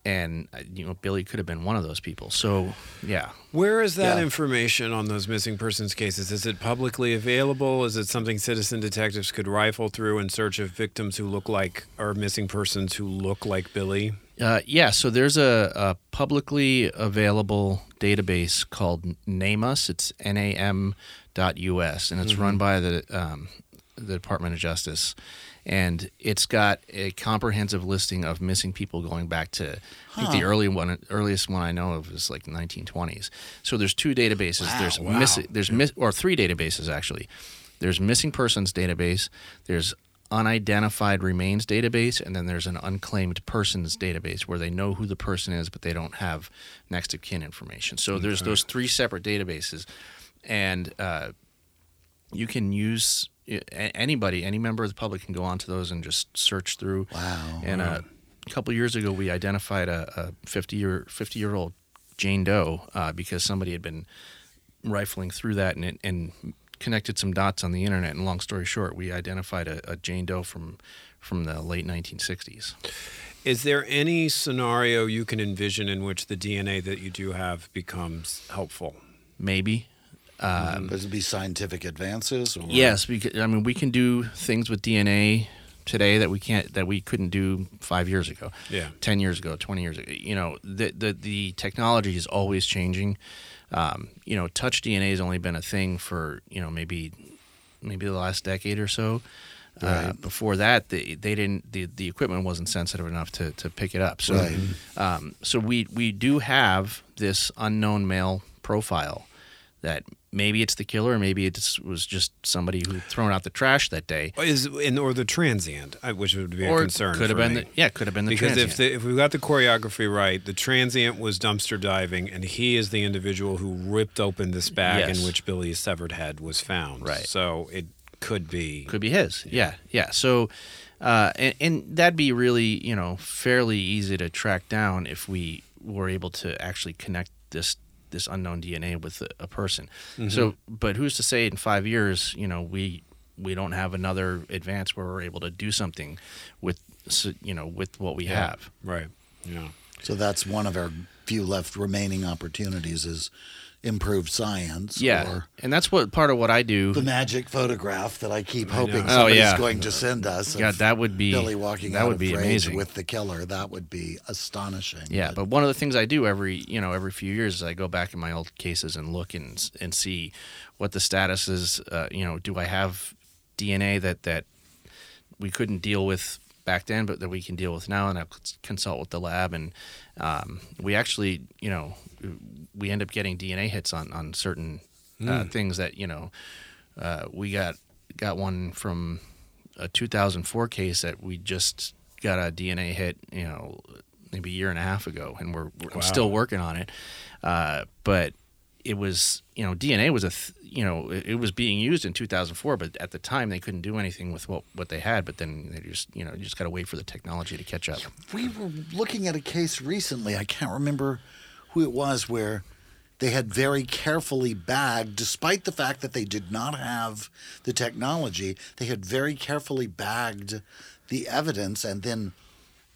C: And uh, you know Billy could have been one of those people. So yeah,
B: Where is that
A: Yeah.
B: information on those missing persons cases? Is it publicly available? Is it something citizen detectives could rifle through in search of victims who look like or missing persons who look like Billy?
C: Uh, yeah, so there's a, a publicly available database called NAMUS. It's nam.us, and it's run by the um, the Department of Justice. And it's got a comprehensive listing of missing people going back to I think the early one, earliest one I know of is like the 1920s. So there's two databases. there's
B: wow.
C: missing, there's miss, or three databases actually. There's missing persons database. There's unidentified remains database, and then there's an unclaimed persons database where they know who the person is, but they don't have next of kin information. So there's those three separate databases, and uh, you can use anybody, any member of the public can go onto those and just search through.
A: Wow.
C: And uh, a couple years ago, we identified a 50 year 50 year old Jane Doe uh, because somebody had been rifling through that and, and connected some dots on the internet. And long story short, we identified a, a Jane Doe from from the late 1960s.
B: Is there any scenario you can envision in which the DNA that you do have becomes helpful?
C: Maybe. Uh,
A: Would it be scientific advances? Or?
C: Yes, because I mean we can do things with DNA today that we can't that we couldn't do five years ago.
B: Yeah.
C: 10 years ago, 20 years ago. You know, the the, the technology is always changing. Um, you know, touch DNA has only been a thing for, you know, maybe maybe the last decade or so. Uh, before that, they, they didn't the, the equipment wasn't sensitive enough to, to pick it up. So,
A: Right.
C: um, so we we do have this unknown male profile that maybe it's the killer, or maybe it was just somebody who thrown out the trash that day,
B: Is in or the transient, uh, which would be a
C: or
B: concern.
C: could have been
B: me.
C: the, yeah, could have been the
B: because
C: transient.
B: if the, if we got the choreography right, the transient was dumpster diving, and he is the individual who ripped open this bag
C: Yes.
B: in which Billy's severed head was found.
C: Right.
B: So it could be.
C: could be his. Yeah, yeah. So, uh, and, and that'd be really, you know, fairly easy to track down if we were able to actually connect this this unknown DNA with a, a person. So, mm-hmm. but who's to say in five years, you know, we we don't have another advance where we're able to do something with, you know, with what we have.
B: Right. Yeah.
A: So that's one of our few left remaining opportunities is improved science.
C: Yeah, and that's what part of what I do.
A: the magic photograph that I keep
B: I
A: hoping.
C: Oh,
A: somebody's
C: yeah.
A: going to send us.
C: God, that would be
A: Billy walking
C: that
A: out
C: would
A: of
C: be amazing.
A: with the killer. That would be astonishing.
C: Yeah, but one of the things I do every you know every few years is I go back in my old cases and look and and see what the status is. Uh, you know, do I have DNA that that we couldn't deal with back then, but that we can deal with now? And I consult with the lab, and um, we actually you know we end up getting DNA hits on on certain uh, things that you know uh, we got got one from a 2004 case that we just got a DNA hit, you know, maybe a year and a half ago, and we're, we're I'm still working on it. Uh, but it was, you know, DNA was a, th- you know, it, was being used in 2004, but at the time they couldn't do anything with what what they had. But then they just, you know, you just got to wait for the technology to catch up.
A: We were looking at a case recently. I can't remember who it was where they had very carefully bagged, despite the fact that they did not have the technology, they had very carefully bagged the evidence. And then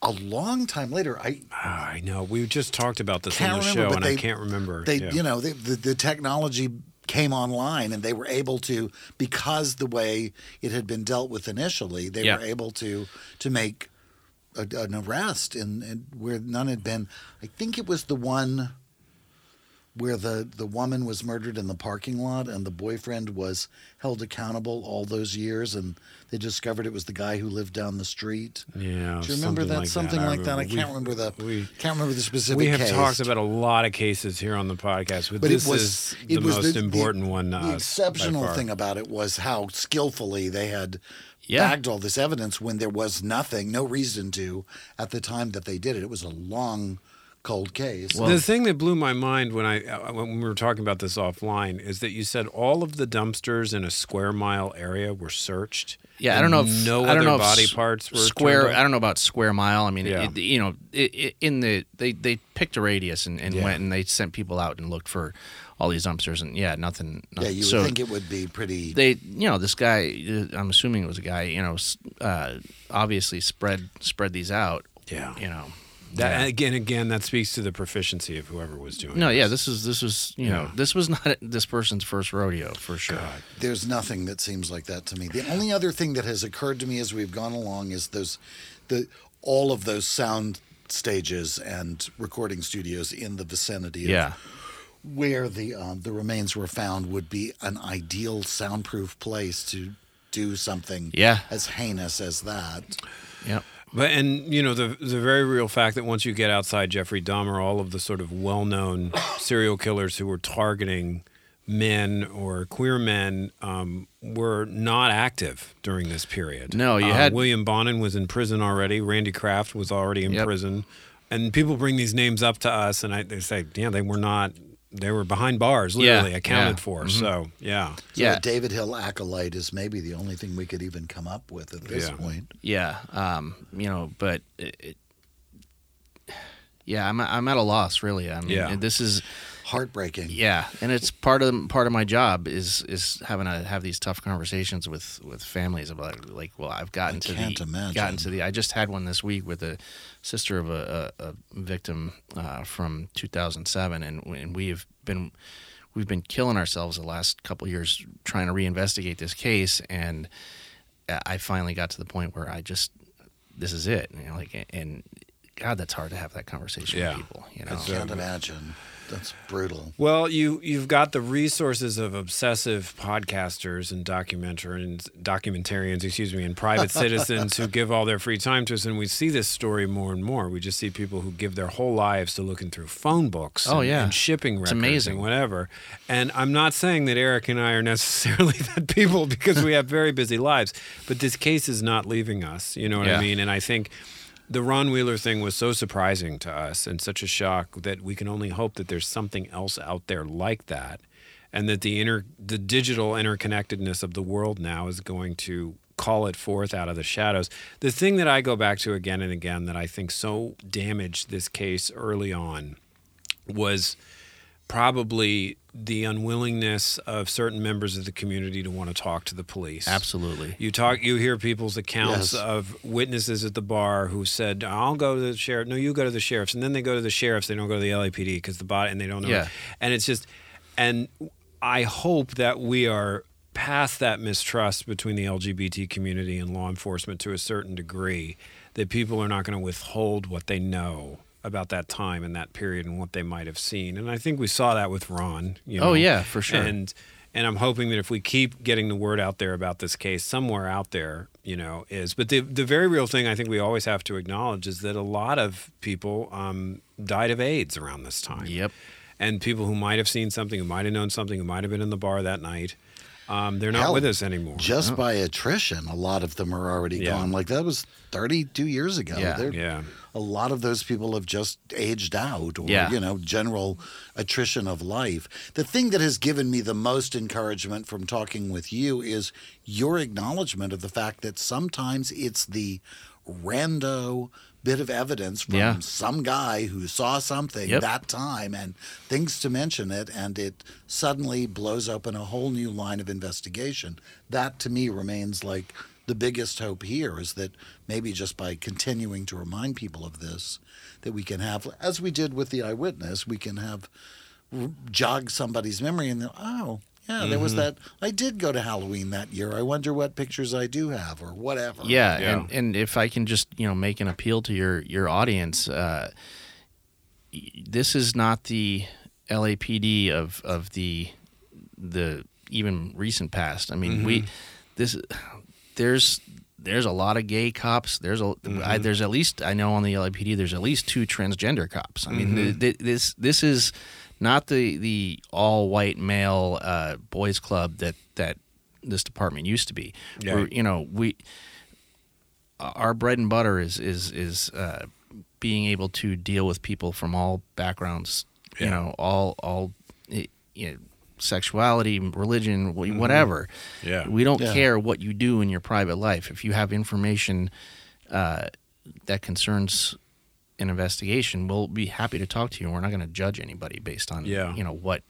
A: a long time later, I
B: Ah, I know. We just talked about this on the
A: remember,
B: show, and
A: they,
B: I can't remember.
A: They,
B: Yeah.
A: you know, they, the, the technology came online and they were able to because the way it had been dealt with initially they
C: Yeah.
A: were able to to make a, an arrest in where none had been i think it was the one where the the woman was murdered in the parking lot and the boyfriend was held accountable all those years and they discovered it was the guy who lived down the street
B: Yeah.
A: do you remember that?
B: like
A: something
B: I
A: like that. I can't remember the.
B: we-
A: can't remember the specific.
B: We have
A: case.
B: talked about a lot of cases here on the podcast, but,
A: But
B: this
A: it was
B: is
A: it
B: the
A: was
B: most
A: the,
B: important
A: the,
B: one.
A: The exceptional thing about it was how skillfully they had
C: Yeah.
A: bagged all this evidence when there was nothing, no reason to, at the time that they did it. It was a long, cold case.
B: Well, the thing that blew my mind when I uh, when we were talking about this offline is that you said all of the dumpsters in a square mile area were searched.
C: Yeah, I don't know if
B: no
C: I
B: other
C: don't know if
B: body
C: s-
B: parts were
C: square. I don't know about square mile. I mean,
B: Yeah.
C: it, you know, it, it, in the they they picked a radius and, and
B: Yeah.
C: went and they sent people out and looked for all these dumpsters and yeah, nothing.
A: yeah, you would
C: so
A: think it would be pretty.
C: they, you know, this guy. uh, I'm assuming it was a guy. You know, uh, obviously spread spread these out.
B: Yeah.
C: You know.
B: That,
C: Yeah.
B: again, again, that speaks to the proficiency of whoever was doing.
C: No,
B: this.
C: yeah, this is this was you know this was not this person's first rodeo for sure.
A: There's nothing that seems like that to me. The only other thing that has occurred to me as we've gone along is those, the all of those sound stages and recording studios in the vicinity of
C: Yeah,
A: where the um, the remains were found would be an ideal soundproof place to do something
C: Yeah.
A: as heinous as that.
C: yeah,
B: But and you know the the very real fact that once you get outside Jeffrey Dahmer, all of the sort of well-known serial killers who were targeting men or queer men um, were not active during this period.
C: No, you
B: Uh,
C: had-
B: William Bonin was in prison already. Randy Kraft was already in
C: Yep.
B: prison, and people bring these names up to us, and I, they say, yeah, they were not. They were behind bars,
C: Yeah,
B: literally accounted
C: yeah.
B: for. So yeah,
A: So
C: Yeah.
A: the David Hill acolyte is maybe the only thing we could even come up with at this
B: Yeah.
A: point.
C: yeah. Um, you know, but it, it, yeah, I'm I'm at a loss really. I mean,
B: Yeah.
C: this is
A: Heartbreaking.
C: yeah, and it's part of part of my job is is having to have these tough conversations with with families about like, well, I've gotten
A: I
C: to
A: can't
C: the
A: imagine.
C: gotten to the. I just had one this week with a sister of a, a, a victim uh, from 2007, and, and we've been we've been killing ourselves the last couple years trying to reinvestigate this case, and I finally got to the point where I just this is it, you know, like and God, that's hard to have that conversation
B: Yeah.
C: with people, you know.
A: I can't imagine. That's brutal.
B: Well, you you've got the resources of obsessive podcasters and documentarians, documentarians, excuse me, and private <laughs> citizens who give all their free time to us, and we see this story more and more. We just see people who give their whole lives to looking through phone books,
C: Oh,
B: and,
C: yeah.
B: and shipping
C: It's
B: records,
C: amazing.
B: and whatever. And I'm not saying that Eric and I are necessarily <laughs> that people because we have very busy lives, but this case is not leaving us. You know what I mean? And I think the Ron Wheeler thing was so surprising to us and such a shock that we can only hope that there's something else out there like that, and that the inter the digital interconnectedness of the world now is going to call it forth out of the shadows. The thing that I go back to again and again that I think so damaged this case early on was probably the unwillingness of certain members of the community to want to talk to the police.
C: Absolutely.
B: You talk. You hear people's accounts
A: Yes.
B: of witnesses at the bar who said, "I'll go to the sheriff." No, you go to the sheriffs, and then they go to the sheriffs. They don't go to the LAPD because the body, and they don't know.
C: Yeah.
B: And it's just, and I hope that we are past that mistrust between the LGBT community and law enforcement to a certain degree. That people are not going to withhold what they know about that time and that period and what they might have seen. And I think we saw that with Ron. You know?
C: Oh, yeah, for sure.
B: And and I'm hoping that if we keep getting the word out there about this case, somewhere out there, you know, is. But the the very real thing I think we always have to acknowledge is that a lot of people um, died of AIDS around this time.
C: Yep.
B: And people who might have seen something, who might have known something, who might have been in the bar that night, um, they're not
A: Hell,
B: with us anymore.
A: Just by attrition, a lot of them are already
B: Yeah.
A: gone. Like that was 32 years ago.
C: Yeah.
A: They're-
B: yeah.
A: A lot of those people have just aged out or,
C: Yeah.
A: you know, general attrition of life. The thing that has given me the most encouragement from talking with you is your acknowledgement of the fact that sometimes it's the rando bit of evidence from
C: Yeah.
A: some guy who saw something
C: Yep.
A: that time and thinks to mention it and it suddenly blows open a whole new line of investigation that to me remains like the biggest hope here is that maybe just by continuing to remind people of this that we can have as we did with the eyewitness we can have jog somebody's memory and they'll, oh Yeah, there was mm-hmm. that. I did go to Halloween that year. I wonder what pictures I do have or whatever.
C: Yeah,
B: Yeah.
C: and and if I can just you know make an appeal to your your audience, uh, this is not the LAPD of of the the even recent past. I mean, we mm-hmm. this there's there's a lot of gay cops. There's a I, mm-hmm. there's at least I know on the LAPD there's at least two transgender cops. I mean, th- th- this this is not the the all white male uh, boys club that that this department used to be.
B: Yeah.
C: Where, you know we our bread and butter is is is uh, being able to deal with people from all backgrounds. You know, all all you know, sexuality, religion, wh-
B: Mm-hmm.
C: whatever.
B: Yeah.
C: we don't
A: Yeah.
C: care what you do in your private life. If you have information uh, that concerns an investigation, we'll be happy to talk to you. We're not going to judge anybody based on
B: Yeah.
C: you know what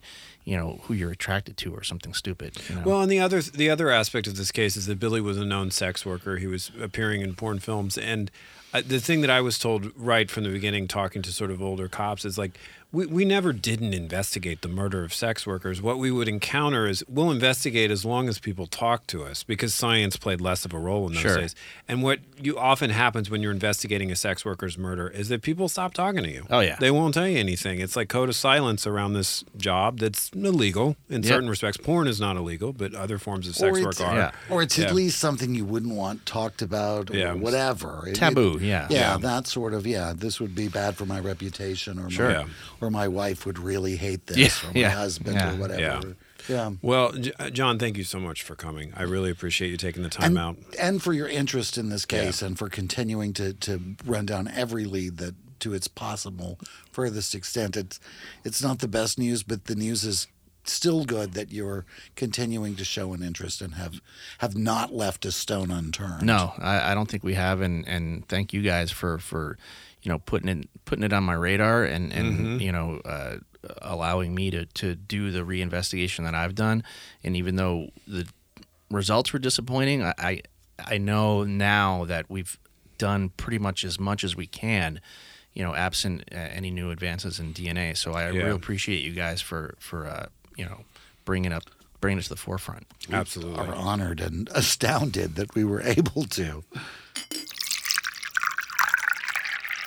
C: you know who you're attracted to or something stupid. You know?
B: Well, and the other the other aspect of this case is that Billy was a known sex worker. He was appearing in porn films, and uh, the thing that I was told right from the beginning, talking to sort of older cops, is like we, we never didn't investigate the murder of sex workers. What we would encounter is we'll investigate as long as people talk to us because science played less of a role in those
C: Sure.
B: days. And what you often happens when you're investigating a sex worker's murder is that people stop talking to you.
C: Oh, yeah.
B: they won't tell you anything. It's like code of silence around this job that's illegal in
C: Yep.
B: certain respects. Porn is not illegal, but other forms of sex
A: Or
B: work are.
C: Yeah.
A: or it's
B: Yeah.
A: at least something you wouldn't want talked about or
B: Yeah.
A: whatever. It- it-
C: Taboo, yeah.
A: yeah,
B: Yeah.
A: that sort of yeah. This would be bad for my reputation, or
C: Sure.
A: my,
B: Yeah.
A: Or my wife would really hate this,
C: Yeah,
A: or my
C: yeah,
A: husband,
C: yeah,
A: or whatever.
B: yeah.
A: Yeah.
B: Well, uh, John, thank you so much for coming. I really appreciate you taking the time
A: and,
B: out.
A: and for your interest in this case and for continuing to, to run down every lead that to its possible furthest extent. It's it's not the best news, but the news is still good that you're continuing to show an interest and have have not left a stone unturned.
C: No, I, I don't think we have, and and thank you guys for for you know putting it putting it on my radar and and you know uh, allowing me to to do the reinvestigation that I've done, and even though the results were disappointing, I I, I know now that we've done pretty much as much as we can. You know, absent uh, any new advances in DNA, so I
B: Yeah.
C: really appreciate you guys for for uh, you know bringing up bringing it to the forefront.
B: Absolutely.
A: We are honored and <laughs> astounded that we were able to.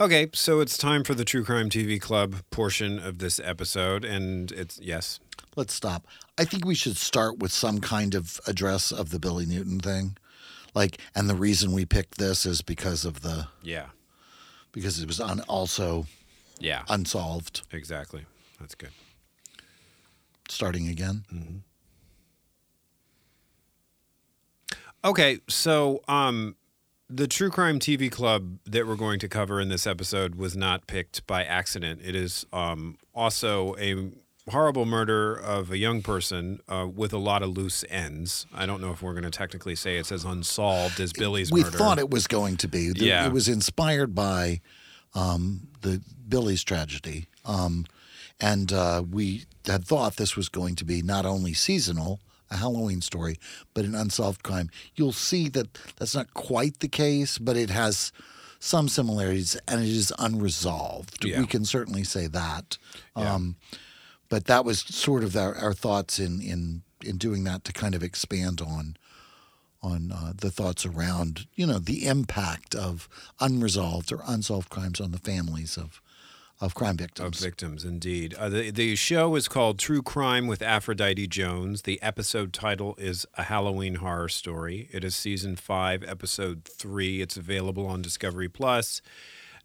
B: Okay, so it's time for the True Crime TV Club portion of this episode, and it's yes.
A: Let's stop. I think we should start with some kind of address of the Billy Newton thing. Like, and the reason we picked this is because of the
B: Yeah.
A: because it was un, also
B: Yeah.
A: unsolved.
B: Exactly. That's good.
A: Starting again.
B: Okay, so um the True Crime TV Club that we're going to cover in this episode was not picked by accident. It is um, also a horrible murder of a young person uh, with a lot of loose ends. I don't know if we're going to technically say it's as unsolved as Billy's murder.
A: we
B: murder.
A: thought it was going to be. The-
B: Yeah.
A: It was inspired by um, the Billy's tragedy. Um, and uh, we had thought this was going to be not only seasonal, a Halloween story, but an unsolved crime. You'll see that that's not quite the case, but it has some similarities and it is unresolved.
B: Yeah.
A: We can certainly say that. Um, but that was sort of our, our thoughts in, in, in doing that to kind of expand on on uh, the thoughts around you know the impact of unresolved or unsolved crimes on the families of of crime victims.
B: Of
A: victims.
B: indeed. Uh, the, the show is called True Crime with Aphrodite Jones. The episode title is A Halloween Horror Story. It is season five, episode three. It's available on Discovery Plus.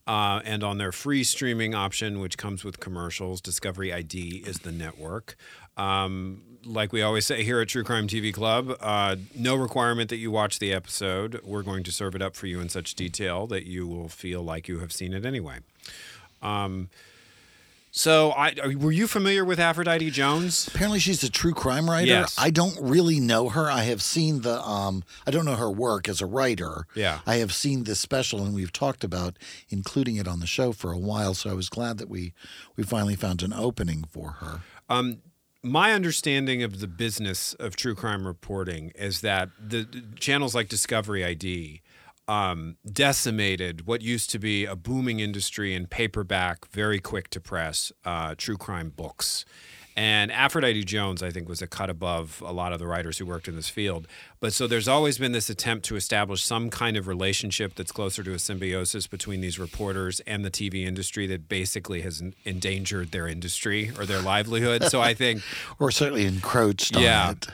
B: Uh, and on their free streaming option, which comes with commercials, Discovery ID is the network. Um, like we always say here at True Crime TV Club, uh, no requirement that you watch the episode. We're going to serve it up for you in such detail that you will feel like you have seen it anyway. Um, so, I, were you familiar with Aphrodite Jones?
A: Apparently, she's a true crime writer.
B: Yes.
A: I don't really know her. I have seen the. Um, I don't know her work as a writer.
B: Yeah.
A: I have seen this special, and we've talked about including it on the show for a while. So I was glad that we we finally found an opening for her.
B: Um, my understanding of the business of true crime reporting is that the, the channels like Discovery ID um, decimated what used to be a booming industry in paperback, very quick to press uh, true crime books. And Aphrodite Jones, I think, was a cut above a lot of the writers who worked in this field. But so there's always been this attempt to establish some kind of relationship that's closer to a symbiosis between these reporters and the TV industry that basically has endangered their industry or their livelihood. So I think <laughs>
A: Or certainly encroached
B: Yeah.
A: on it.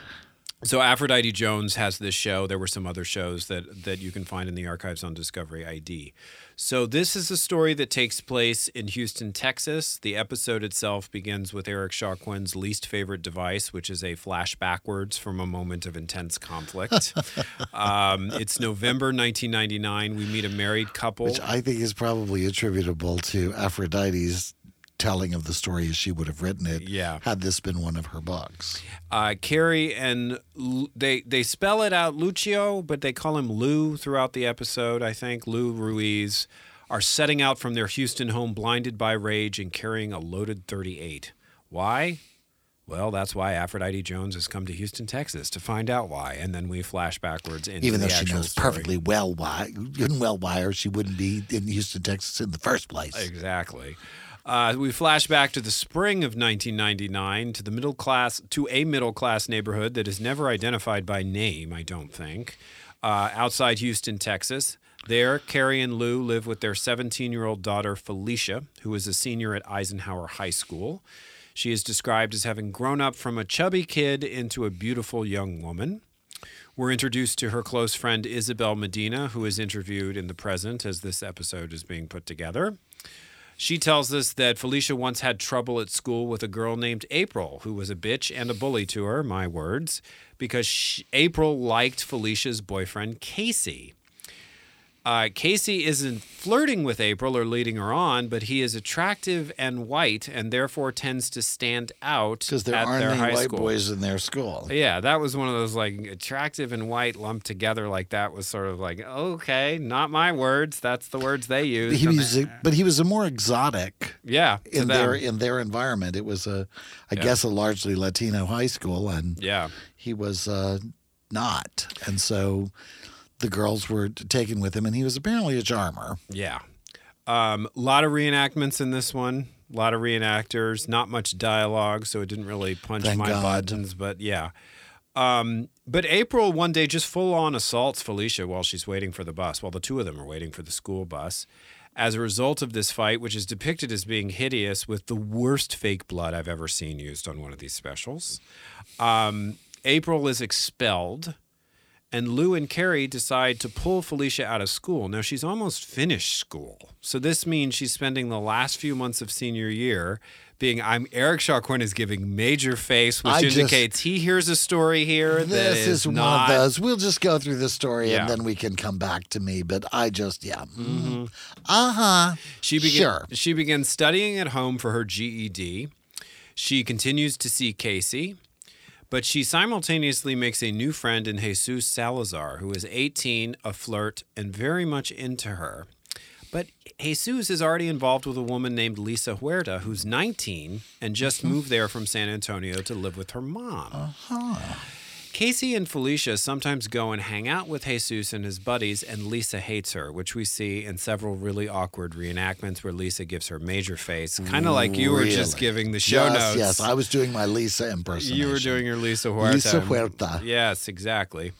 B: So Aphrodite Jones has this show. There were some other shows that that you can find in the archives on Discovery ID. So this is a story that takes place in Houston, Texas. The episode itself begins with Eric Shaw Quinn's least favorite device, which is a flash backwards from a moment of intense conflict. <laughs> um, it's November 1999. We meet a married couple.
A: Which I think is probably attributable to Aphrodite's telling of the story as she would have written it.
B: Yeah.
A: Had this been one of her books.
B: uh, Carrie and Lu- they they spell it out Lucio, but they call him Lou throughout the episode. I think Lou Ruiz are setting out from their Houston home, blinded by rage and carrying a loaded 38. Why? Well, that's why Aphrodite Jones has come to Houston, Texas, to find out why, and then we flash backwards into
A: Even though
B: the
A: she knows
B: story.
A: perfectly well why, well why, or she wouldn't be in Houston, Texas in the first place.
B: Exactly. Uh, we flash back to the spring of 1999 to the middle class to a middle class neighborhood that is never identified by name. I don't think. Uh, outside Houston, Texas. There, Carrie and Lou live with their 17 year old daughter, Felicia, who is a senior at Eisenhower High School. She is described as having grown up from a chubby kid into a beautiful young woman. We're introduced to her close friend Isabel Medina, who is interviewed in the present as this episode is being put together. She tells us that Felicia once had trouble at school with a girl named April, who was a bitch and a bully to her, my words, because she, April liked Felicia's boyfriend, Casey. Uh, Casey isn't flirting with April or leading her on, but he is attractive and white and therefore tends to stand out
A: Because there
B: at
A: aren't any
B: high
A: white
B: school.
A: boys in their school.
B: Yeah, that was one of those like attractive and white lumped together like that was sort of like, okay, not my words. That's the words they use.
A: He was, a, but he was a more exotic
B: yeah,
A: in
B: them.
A: their in their environment. It was a, I guess, a largely Latino high school, and
B: yeah.
A: he was uh, not, and so the girls were taken with him, and he was apparently a charmer.
B: Yeah. A um, lot of reenactments in this one. A lot of reenactors. Not much dialogue, so it didn't really punch
A: Thank
B: my
A: God.
B: buttons. But yeah. Um, but April one day just full on assaults Felicia while she's waiting for the bus, while the two of them are waiting for the school bus. As a result of this fight, which is depicted as being hideous with the worst fake blood I've ever seen used on one of these specials, um, April is expelled and Lou and Carrie decide to pull Felicia out of school. Now she's almost finished school, so this means she's spending the last few months of senior year being. I'm Eric Shaw Quinn is giving major face, which
A: I just-
B: indicates he hears a story here that
A: This is, one of those. We'll just go through the story,
B: Yeah.
A: and then we can come back to me. But I just, yeah, uh huh.
B: She begins.
A: Sure.
B: She begins studying at home for her GED. She continues to see Casey, but she simultaneously makes a new friend in Jesus Salazar, who is 18, a flirt, and very much into her. But Jesus is already involved with a woman named Lisa Huerta, who's 19 and just mm-hmm. moved there from San Antonio to live with her mom. Uh-huh. Casey and Felicia sometimes go and hang out with Jesus and his buddies, and Lisa hates her, which we see in several really awkward reenactments where Lisa gives her major face, kind of like you were just giving the show
A: yes,
B: notes.
A: Yes, I was doing my Lisa impersonation.
B: You were doing your Lisa Huerta.
A: Lisa Huerta.
B: Yes, exactly.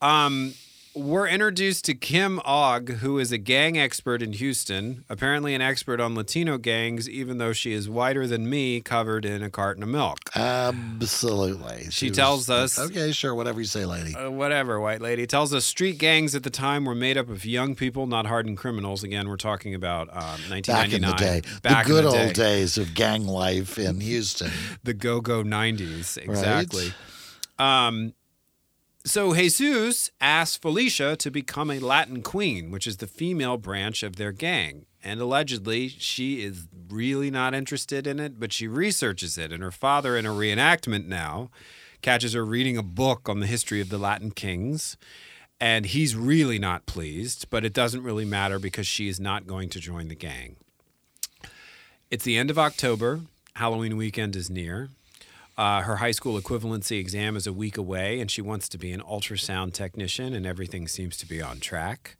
B: Um, we're introduced to Kim Ogg, who is a gang expert in Houston, apparently an expert on Latino gangs, even though she is whiter than me, covered in a carton of milk.
A: Absolutely.
B: She
A: was-
B: tells us-
A: Okay, sure, whatever you say, lady.
B: Uh, whatever, white lady. Tells us street gangs at the time were made up of young people, not hardened criminals. Again, we're talking about um, 1999.
A: Back in the day,
B: Back
A: the good
B: the
A: old
B: day.
A: days of gang life in Houston.
B: the go-go 90s exactly um so jesus asked felicia to become a latin queen which is the female branch of their gang and allegedly she is really not interested in it but she researches it and her father in a reenactment now catches her reading a book on the history of the latin kings and he's really not pleased but it doesn't really matter because she is not going to join the gang it's the end of October. Halloween weekend is near. Uh, her high school equivalency exam is a week away, and she wants to be an ultrasound technician, and everything seems to be on track.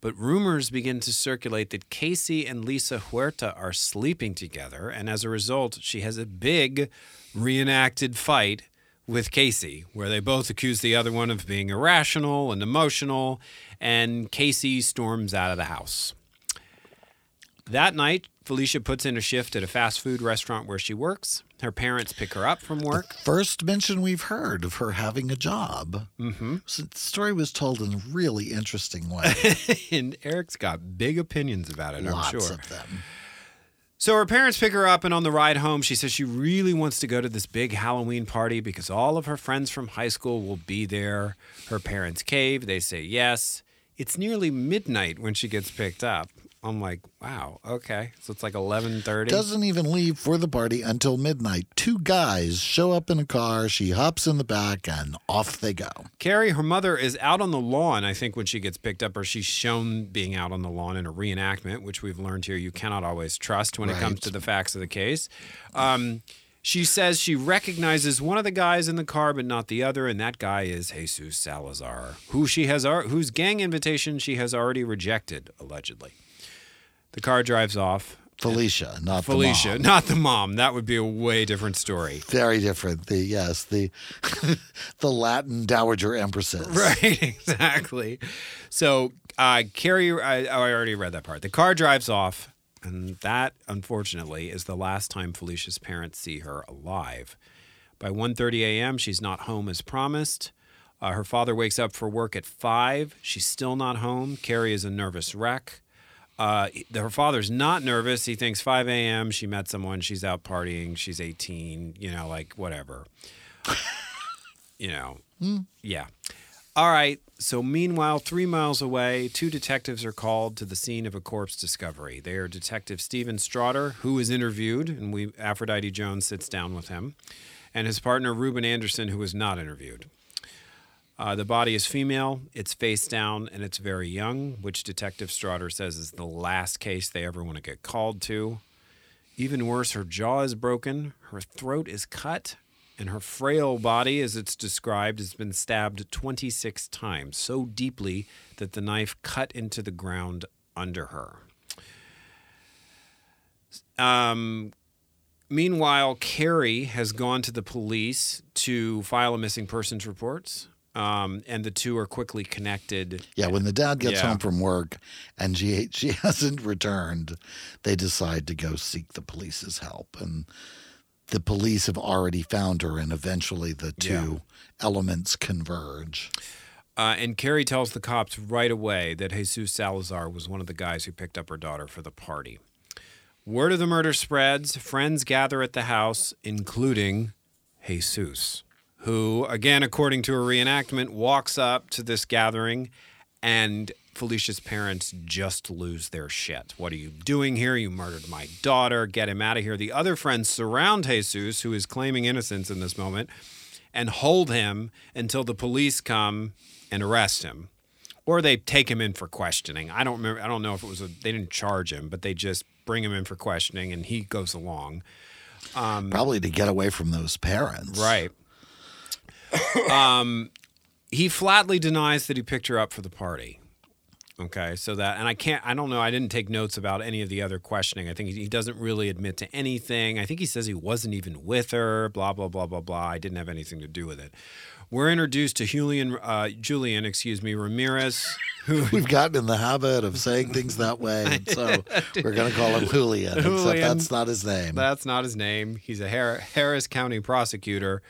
B: But rumors begin to circulate that Casey and Lisa Huerta are sleeping together, and as a result, she has a big reenacted fight with Casey, where they both accuse the other one of being irrational and emotional, and Casey storms out of the house. That night, Felicia puts in a shift at a fast food restaurant where she works. Her parents pick her up from work.
A: First mention we've heard of her having a job. Mm-hmm. So the story was told in a really interesting way. <laughs>
B: and Eric's got big opinions about it, I'm
A: Lots
B: sure.
A: of them.
B: So her parents pick her up, and on the ride home, she says she really wants to go to this big Halloween party because all of her friends from high school will be there. Her parents cave. They say yes. It's nearly midnight when she gets picked up. I'm like, wow, okay. So it's like 11:30.
A: Doesn't even leave for the party until midnight. Two guys show up in a car. She hops in the back, and off they go.
B: Carrie, her mother, is out on the lawn, I think, when she gets picked up, or she's shown being out on the lawn in a reenactment, which we've learned here you cannot always trust when it comes to the facts of the case. Um, she says she recognizes one of the guys in the car, but not the other, and that guy is Jesus Salazar, who she has whose gang invitation she has already rejected, allegedly. The car drives off.
A: Felicia, not
B: Felicia,
A: the mom.
B: not the mom. That would be a way different story.
A: Very different. The yes, the <laughs> the Latin dowager empresses. <laughs>
B: Right, exactly. So, uh, Carrie, I, oh, I already read that part. The car drives off, and that, unfortunately, is the last time Felicia's parents see her alive. By 1.30 a.m., she's not home as promised. Uh, her father wakes up for work at 5. She's still not home. Carrie is a nervous wreck. Uh, her father's not nervous. He thinks 5 a.m. She met someone. She's out partying. She's 18. You know, like whatever. <laughs> you know, yeah. All right. So, meanwhile, three miles away, two detectives are called to the scene of a corpse discovery. They are Detective Stephen Straughter, who is interviewed, and we Aphrodite Jones sits down with him, and his partner Reuben Anderson, who was not interviewed. Uh, the body is female, it's face down, and it's very young, which Detective Straughter says is the last case they ever want to get called to. Even worse, her jaw is broken, her throat is cut, and her frail body, as it's described, has been stabbed 26 times, so deeply that the knife cut into the ground under her. Um, meanwhile, Carrie has gone to the police to file a missing persons report, um, and the two are quickly connected.
A: Yeah, when the dad gets
B: Yeah.
A: home from work and she <laughs> she hasn't returned, they decide to go seek the police's help, and the police have already found her, and eventually the two elements converge.
B: Uh, and Carrie tells the cops right away that Jesus Salazar was one of the guys who picked up her daughter for the party. Word of the murder spreads. Friends gather at the house, including Jesus, who, again, according to a reenactment, walks up to this gathering and Felicia's parents just lose their shit. What are you doing here? You murdered my daughter. Get him out of here. The other friends surround Jesus, who is claiming innocence in this moment, and hold him until the police come and arrest him. Or they take him in for questioning. I don't remember. I don't know if it was a. They didn't charge him, but they just bring him in for questioning, and he goes along.
A: Um, Probably to get away from those parents.
B: Right. Um, he flatly denies that he picked her up for the party. Okay, so that, and I can't, I don't know, I didn't take notes about any of the other questioning. I think he, he doesn't really admit to anything. I think he says he wasn't even with her, blah, blah, blah, blah, blah. I didn't have anything to do with it. We're introduced to Julian, uh, Julian, excuse me, Ramirez, <laughs> who
A: We've gotten in the habit of saying things that way, <laughs> so we're going to call him Julian, except that's not his name.
B: That's not his name. He's a Har- Harris County prosecutor.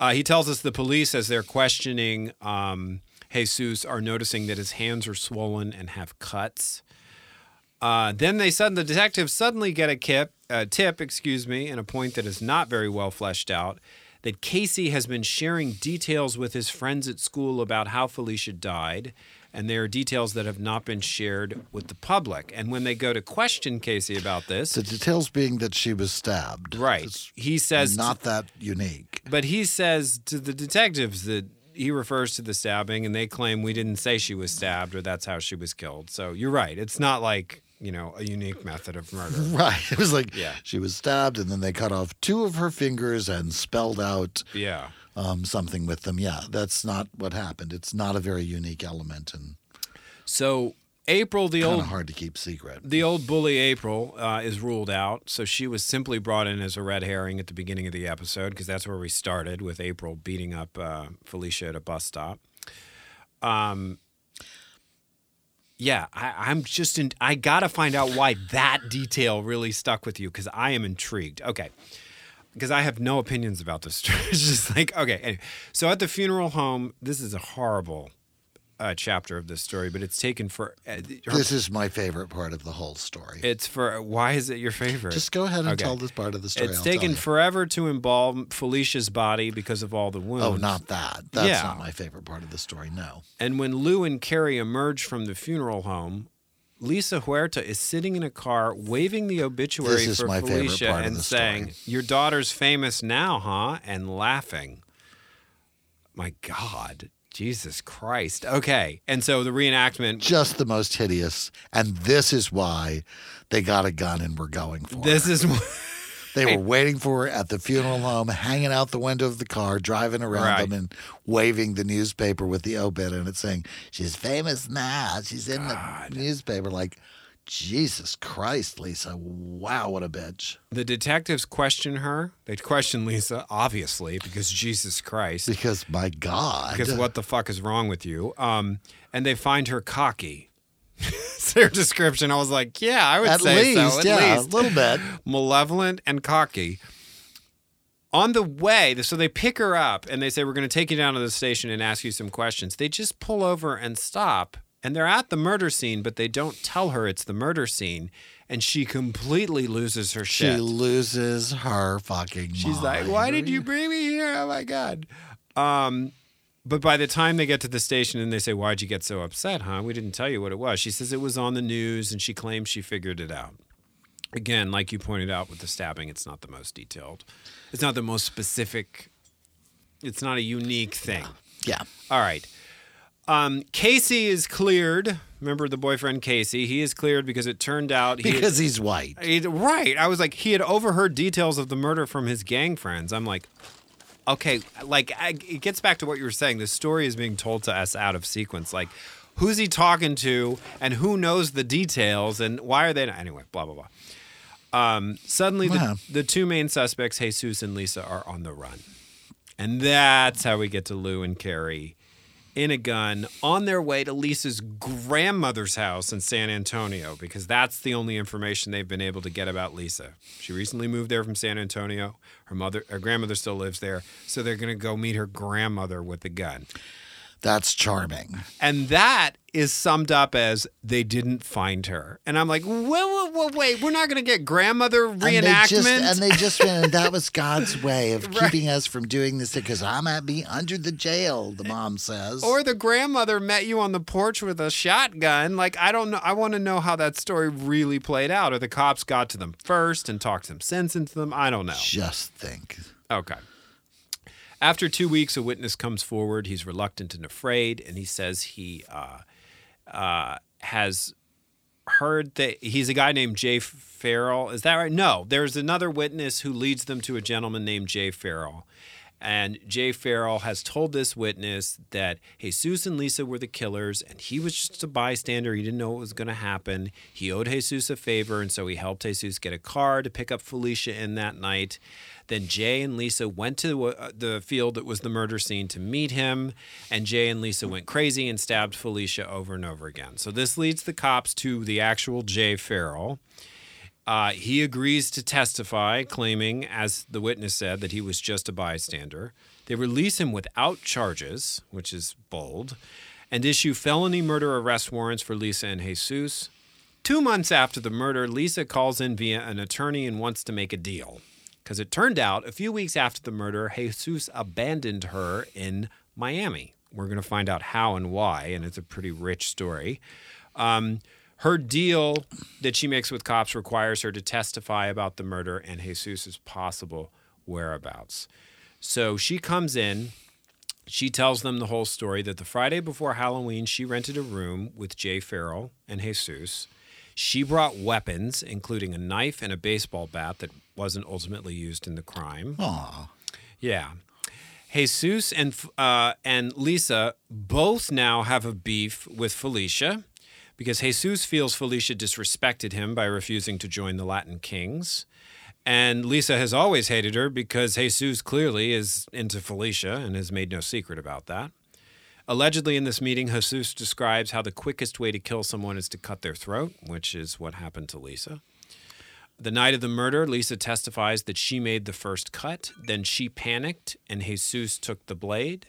B: Uh, he tells us the police, as they're questioning um, Jesus, are noticing that his hands are swollen and have cuts. Uh, then they sudden the detectives suddenly get a kip, a tip, excuse me, and a point that is not very well fleshed out. That Casey has been sharing details with his friends at school about how Felicia died, and there are details that have not been shared with the public. And when they go to question Casey about this,
A: the details being that she was stabbed.
B: Right.
A: It's
B: He says
A: not that unique.
B: but he says to the detectives that he refers to the stabbing and they claim we didn't say she was stabbed or that's how she was killed. So you're right. It's not like, you know, a unique method of murder. <laughs>
A: Right. It was like
B: Yeah.
A: she was stabbed, and then they cut off two of her fingers and spelled out
B: yeah.
A: Um, something with them. Yeah, that's not what happened. It's not a very unique element and
B: So April the
A: kind
B: old
A: of hard to keep secret.
B: the old bully April uh, is ruled out. So she was simply brought in as a red herring at the beginning of the episode because that's where we started with April beating up uh, Felicia at a bus stop. Um, yeah, I, I'm just in. I gotta find out why that detail really stuck with you because I am intrigued. Okay, because I have no opinions about this <laughs> story. It's just like okay. Anyway. So at the funeral home, this is a horrible uh, chapter of this story, but it's taken for. Uh, her-
A: This is my favorite part of the whole story.
B: it's for why is it your favorite?
A: Just go ahead and
B: Okay.
A: tell this part of the story.
B: It's
A: I'll
B: taken forever to embalm Felicia's body because of all the wounds.
A: Oh, not that. That's
B: Yeah.
A: not my favorite part of the story. No.
B: And when Lou and Carrie emerge from the funeral home, Lisa Huerta is sitting in a car waving the obituary for Felicia and saying. Your daughter's famous now, huh? And laughing. My God. Jesus Christ. Okay. And so the reenactment
A: Just the most hideous. And this is why they got a gun and were going for
B: this
A: her.
B: is <laughs>
A: They were waiting for her at the funeral home, hanging out the window of the car, driving around
B: Right.
A: them and waving the newspaper with the obit and it saying, She's famous now. She's in the newspaper. Like, Jesus Christ, Lisa. Wow, what a bitch.
B: the detectives question her. They question Lisa, obviously, because Jesus Christ.
A: Because my God.
B: because what the fuck is wrong with you? Um, and they find her cocky. <laughs> their description. I was like, yeah, I would
A: at
B: say
A: least,
B: so. At
A: yeah,
B: least
A: a little bit.
B: malevolent and cocky. On the way, so they pick her up and they say, We're going to take you down to the station and ask you some questions. They just pull over and stop, and they're at the murder scene, but they don't tell her it's the murder scene. And she completely loses her shit.
A: She loses her fucking
B: She's like, "Why did you bring me here? Oh my god!" Um, but by the time they get to the station and they say, "Why'd you get so upset, huh? We didn't tell you what it was." She says it was on the news, and she claims she figured it out. Again, like you pointed out with the stabbing, it's not the most detailed. It's not the most specific. It's not a unique thing.
A: Yeah.
B: All right. Um, Casey is cleared. Remember the boyfriend Casey? He is cleared because it turned out he
A: Because he's white.
B: He- right. I was like, he had overheard details of the murder from his gang friends. I'm like, okay, like I, it gets back to what you were saying. The story is being told to us out of sequence. Like, who's he talking to, and who knows the details, and why are they? Not? Anyway, blah blah blah. Um, suddenly,
A: Wow.
B: the, the two main suspects, Jesus and Lisa, are on the run, and that's how we get to Lou and Carrie in a gun on their way to Lisa's grandmother's house in San Antonio because that's the only information they've been able to get about Lisa. She recently moved there from San Antonio. Her mother, her grandmother still lives there, so they're going to go meet her grandmother with the gun.
A: That's charming.
B: And that is summed up as they didn't find her. And I'm like, whoa, whoa, whoa wait, we're not going to get grandmother
A: And they just and they just and that was God's <laughs> way of keeping us from doing this because I might be under the jail, the mom says.
B: or the grandmother met you on the porch with a shotgun. Like, I don't know. I want to know how that story really played out. Or the cops got to them first and talked some sense into them. I don't know.
A: just think.
B: Okay. After two weeks, a witness comes forward. He's reluctant and afraid, and he says he uh, uh, has heard that he's a guy named Jay Farrell. Is that right? No, there's another witness who leads them to a gentleman named Jay Farrell. And Jay Farrell has told this witness that Jesus and Lisa were the killers, and he was just a bystander. He didn't know what was going to happen. He owed Jesus a favor, and so he helped Jesus get a car to pick up Felicia in that night. Then Jay and Lisa went to uh, the field that was the murder scene to meet him, and Jay and Lisa went crazy and stabbed Felicia over and over again. So this leads the cops to the actual Jay Farrell. Uh, he agrees to testify, claiming, as the witness said, that he was just a bystander. They release him without charges, which is bold, and issue felony murder arrest warrants for Lisa and Jesus. Two months after the murder, Lisa calls in via an attorney and wants to make a deal. Because it turned out a few weeks after the murder, Jesus abandoned her in Miami. We're going to find out how and why, and it's a pretty rich story. Um, her deal that she makes with cops requires her to testify about the murder and Jesus's possible whereabouts. So she comes in. She tells them the whole story that the Friday before Halloween, she rented a room with Jay Farrell and Jesus. She brought weapons, including a knife and a baseball bat that wasn't ultimately used in the crime.
A: Aw.
B: Yeah. Jesus and uh, and Lisa both now have a beef with Felicia because Jesus feels Felicia disrespected him by refusing to join the Latin Kings. And Lisa has always hated her because Jesus clearly is into Felicia and has made no secret about that. Allegedly, in this meeting, Jesus describes how the quickest way to kill someone is to cut their throat, which is what happened to Lisa. The night of the murder, Lisa testifies that she made the first cut, then she panicked and Jesus took the blade.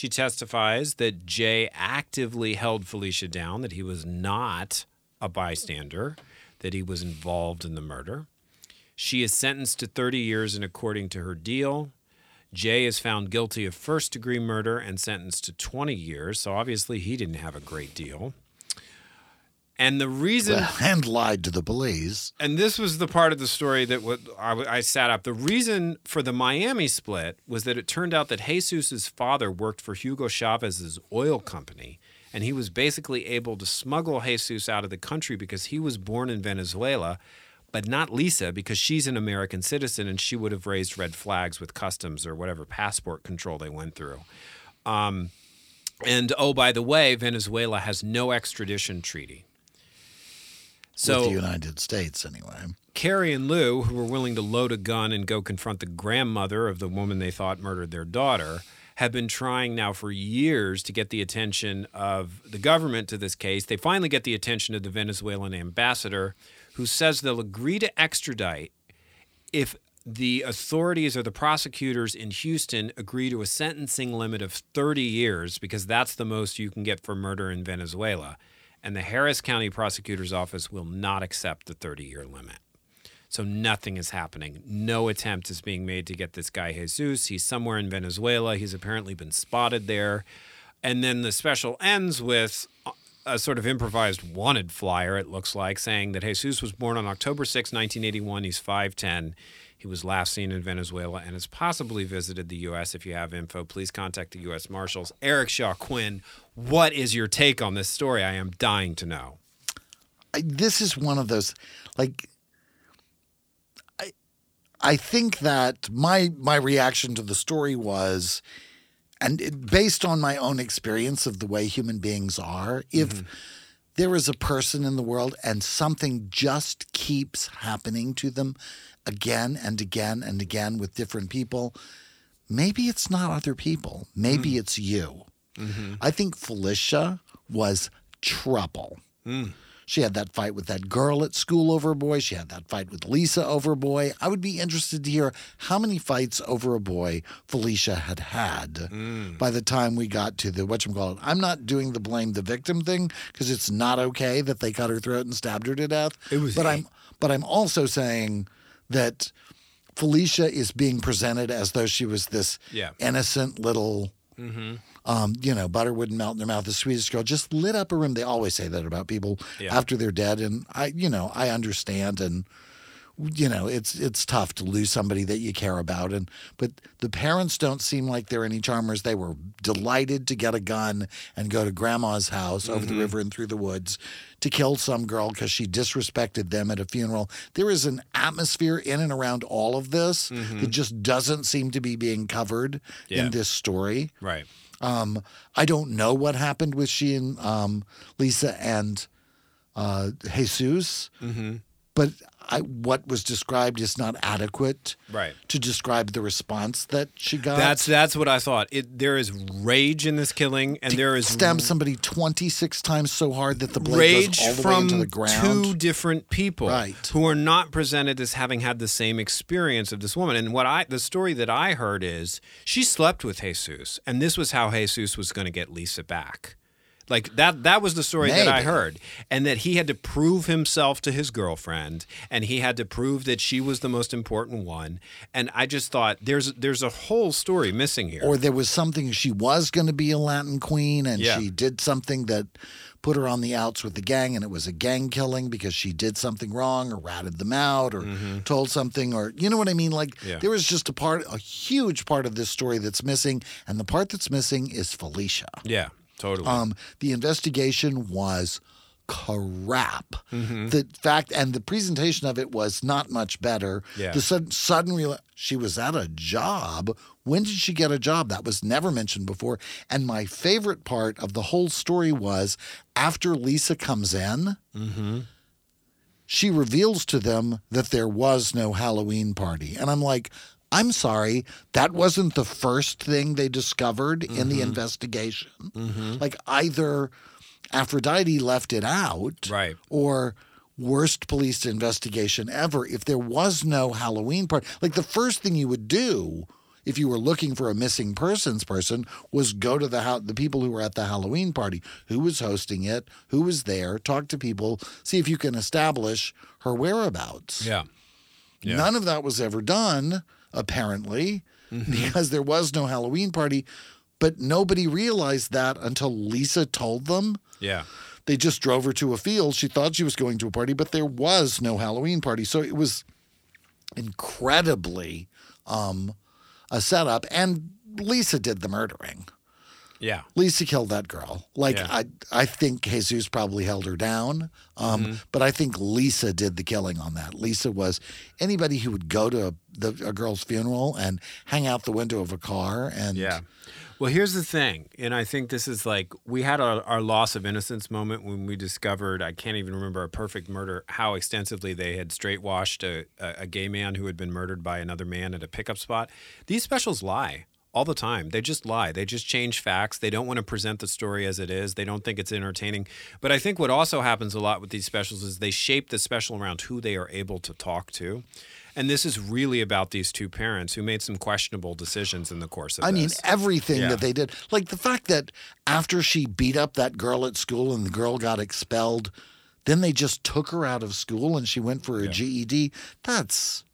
B: She testifies that Jay actively held Felicia down, that he was not a bystander, that he was involved in the murder. She is sentenced to 30 years, and according to her deal, Jay is found guilty of first degree murder and sentenced to 20 years. So obviously, he didn't have a great deal. And the reason
A: and lied to the police.
B: and this was the part of the story that what I, I sat up. The reason for the Miami split was that it turned out that Jesus's father worked for Hugo Chavez's oil company, and he was basically able to smuggle Jesus out of the country because he was born in Venezuela, but not Lisa because she's an American citizen and she would have raised red flags with customs or whatever passport control they went through. Um, and oh, by the way, Venezuela has no extradition treaty. So
A: with the United States, anyway.
B: Carrie and Lou, who were willing to load a gun and go confront the grandmother of the woman they thought murdered their daughter, have been trying now for years to get the attention of the government to this case. They finally get the attention of the Venezuelan ambassador, who says they'll agree to extradite if the authorities or the prosecutors in Houston agree to a sentencing limit of 30 years, because that's the most you can get for murder in Venezuela. And the Harris County Prosecutor's Office will not accept the 30 year limit. So nothing is happening. No attempt is being made to get this guy Jesus. He's somewhere in Venezuela. He's apparently been spotted there. And then the special ends with a sort of improvised wanted flyer, it looks like, saying that Jesus was born on October 6, 1981. He's 5'10. He was last seen in Venezuela and has possibly visited the U.S. If you have info, please contact the U.S. Marshals. Eric Shaw Quinn, what is your take on this story? I am dying to know.
A: I, this is one of those, like, I, I think that my my reaction to the story was, and it, based on my own experience of the way human beings are, if mm-hmm. there is a person in the world and something just keeps happening to them again and again and again with different people, maybe it's not other people. Maybe hmm. it's you. Mm-hmm. I think Felicia was trouble. Hmm. She had that fight with that girl at school over a boy. She had that fight with Lisa over a boy. I would be interested to hear how many fights over a boy Felicia had had hmm. by the time we got to the whatchamacallit. I'm not doing the blame the victim thing because it's not okay that they cut her throat and stabbed her to death.
B: It was
A: but I'm but I'm also saying that Felicia is being presented as though she was this
B: Yeah.
A: innocent little um, you know, butter wouldn't melt in their mouth. The sweetest girl just lit up a room. They always say that about people
B: Yeah.
A: after they're dead, and I, you know, I understand. And you know, it's it's tough to lose somebody that you care about, and but the parents don't seem like they're any charmers. They were delighted to get a gun and go to grandma's house over the river and through the woods to kill some girl because she disrespected them at a funeral. There is an atmosphere in and around all of this that just doesn't seem to be being covered
B: Yeah.
A: in this story.
B: Right.
A: Um, I don't know what happened with she and um, Lisa and uh, Jesus,
B: Mm-hmm.
A: But I, what was described is not adequate
B: Right.
A: to describe the response that she got.
B: That's that's what I thought. It there is rage in this killing, and there is
A: stab somebody 26 times so hard that the blade
B: rage
A: goes all the way
B: from
A: into the ground.
B: two different people
A: Right.
B: who are not presented as having had the same experience of this woman. And what I the story that I heard is she slept with Jesus, and this was how Jesus was going to get Lisa back. Like that that was the story that I heard. And that he had to prove himself to his girlfriend and he had to prove that she was the most important one. And I just thought there's there's a whole story missing here.
A: or there was something she was going to be a Latin queen and
B: Yeah.
A: she did something that put her on the outs with the gang and it was a gang killing because she did something wrong or ratted them out or told something or you know what I mean like
B: Mm-hmm. Yeah.
A: there was just a part a huge part of this story that's missing and the part that's missing is Felicia.
B: yeah, totally.
A: Um the investigation was crap.
B: Mm-hmm.
A: The fact and the presentation of it was not much better.
B: Yeah.
A: The sudden sudden real she was at a job. When did she get a job? That was never mentioned before. And my favorite part of the whole story was after Lisa comes in. She reveals to them that there was no Halloween party. And I'm like, I'm sorry, that wasn't the first thing they discovered in the mm-hmm. investigation. Mm-hmm. Like either Aphrodite left it out,
B: Right.
A: or worst police investigation ever. If there was no Halloween party, like the first thing you would do if you were looking for a missing persons person was go to the the people who were at the Halloween party, who was hosting it, who was there, talk to people, see if you can establish her whereabouts.
B: yeah. Yeah.
A: None of that was ever done, apparently,
B: Mm-hmm.
A: because there was no Halloween party. But nobody realized that until Lisa told them.
B: Yeah.
A: They just drove her to a field. She thought she was going to a party, but there was no Halloween party. So it was incredibly um, a setup. And Lisa did the murdering.
B: Yeah.
A: Lisa killed that girl. Like
B: Yeah.
A: I, I think Jesus probably held her down, um, but I think Lisa did the killing on that. Lisa was anybody who would go to a, the, a girl's funeral and hang out the window of a car and
B: Yeah. Well, here's the thing, and I think this is like we had our, our loss of innocence moment when we discovered I can't even remember a perfect murder how extensively they had straight washed a, a, a gay man who had been murdered by another man at a pickup spot. These specials lie all the time. They just lie. They just change facts. They don't want to present the story as it is. They don't think it's entertaining. But I think what also happens a lot with these specials is they shape the special around who they are able to talk to. And this is really about these two parents who made some questionable decisions in the course of
A: I mean, everything
B: Yeah.
A: that they did, like the fact that after she beat up that girl at school and the girl got expelled, then they just took her out of school and she went for a GED. That's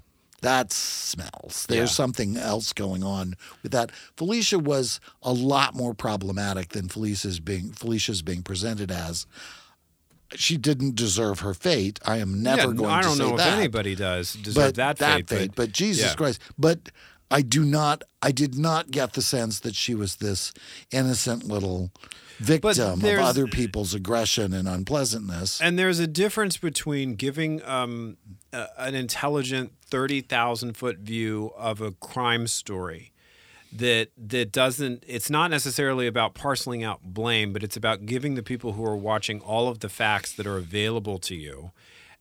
A: that smells. There's
B: Yeah.
A: something else going on with that. Felicia was a lot more problematic than Felicia's being Felicia's being presented as. She didn't deserve her fate. I am never
B: Yeah,
A: going
B: I
A: to say that.
B: I don't know if anybody does deserve
A: but
B: that, fate.
A: But, Jesus
B: yeah.
A: Christ! But I do not. I did not get the sense that she was this innocent little victim of other people's aggression and unpleasantness.
B: And there's a difference between giving um, a, an intelligent thirty thousand foot view of a crime story that that doesn't. It's not necessarily about parceling out blame, but it's about giving the people who are watching all of the facts that are available to you.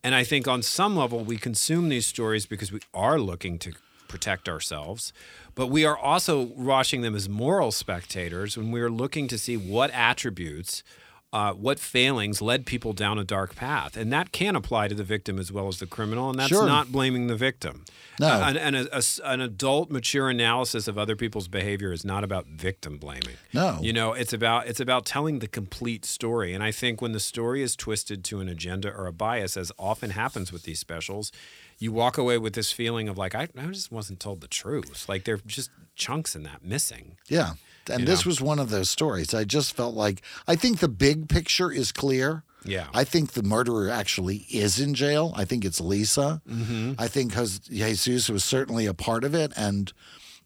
B: And I think on some level we consume these stories because we are looking to protect ourselves, but we are also watching them as moral spectators when we are looking to see what attributes, uh, what failings led people down a dark path. And that can apply to the victim as well as the criminal, and that's
A: Sure.
B: not blaming the victim.
A: No.
B: Uh, and, and a- a an adult, mature analysis of other people's behavior is not about victim blaming.
A: No.
B: You know, it's about it's about telling the complete story. And I think when the story is twisted to an agenda or a bias, as often happens with these specials, you walk away with this feeling of like, I, I just wasn't told the truth. Like there are just chunks in that missing.
A: yeah, and
B: You
A: this
B: know?
A: was one of those stories. I just felt like I think the big picture is clear.
B: Yeah.
A: I think the murderer actually is in jail. I think it's Lisa.
B: Mm-hmm.
A: I think Jesus was certainly a part of it and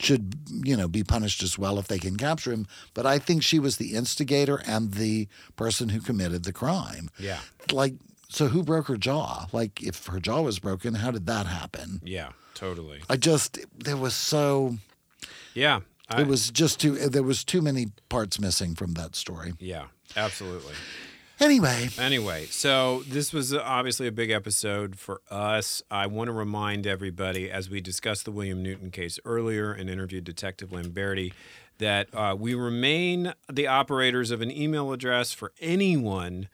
A: should, you know, be punished as well if they can capture him. But I think she was the instigator and the person who committed the crime.
B: Yeah.
A: Like, so who broke her jaw? Like, if her jaw was broken, how did that happen?
B: Yeah. Totally.
A: I just, there was so,
B: Yeah. I,
A: it was just too, there was too many parts missing from that story.
B: Yeah. Absolutely.
A: Anyway,
B: Anyway, so this was obviously a big episode for us. I want to remind everybody, as we discussed the William Newton case earlier and interviewed Detective Lamberti, that uh, we remain the operators of an email address for anyone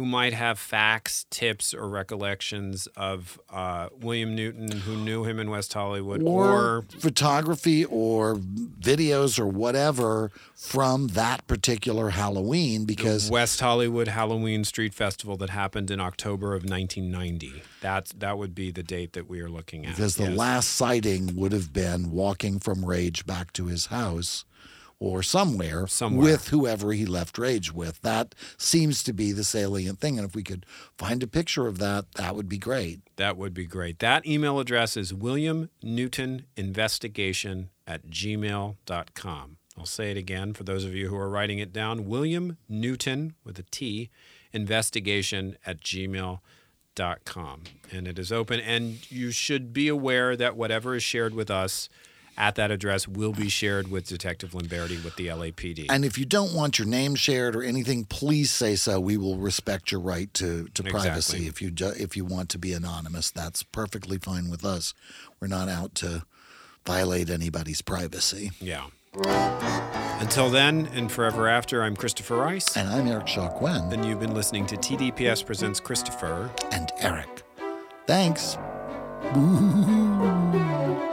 B: who might have facts, tips, or recollections of uh, William Newton who knew him in West Hollywood
A: or, photography or videos or whatever from that particular Halloween because
B: West Hollywood Halloween Street Festival that happened in October of 1990. That's that would be the date that we are looking at.
A: because the
B: yes.
A: last sighting would have been walking from Rage back to his house or somewhere,
B: Somewhere.
A: with whoever he left Rage with. That seems to be the salient thing. And if we could find a picture of that, that would be great.
B: That would be great. That email address is William Newton Investigation at gmail.com. I'll say it again for those of you who are writing it down William Newton with a T, investigation at gmail.com. And it is open. And you should be aware that whatever is shared with us at that address will be shared with Detective Lamberti with the LAPD.
A: And if you don't want your name shared or anything, please say so. We will respect your right to, to privacy.
B: Exactly.
A: If you ju- if you want to be anonymous, that's perfectly fine with us. We're not out to violate anybody's privacy.
B: yeah. Until then and forever after, I'm Christopher Rice.
A: And I'm Eric Shaw Quinn
B: And you've been listening to TDPS Presents Christopher.
A: and Eric. Thanks. <laughs>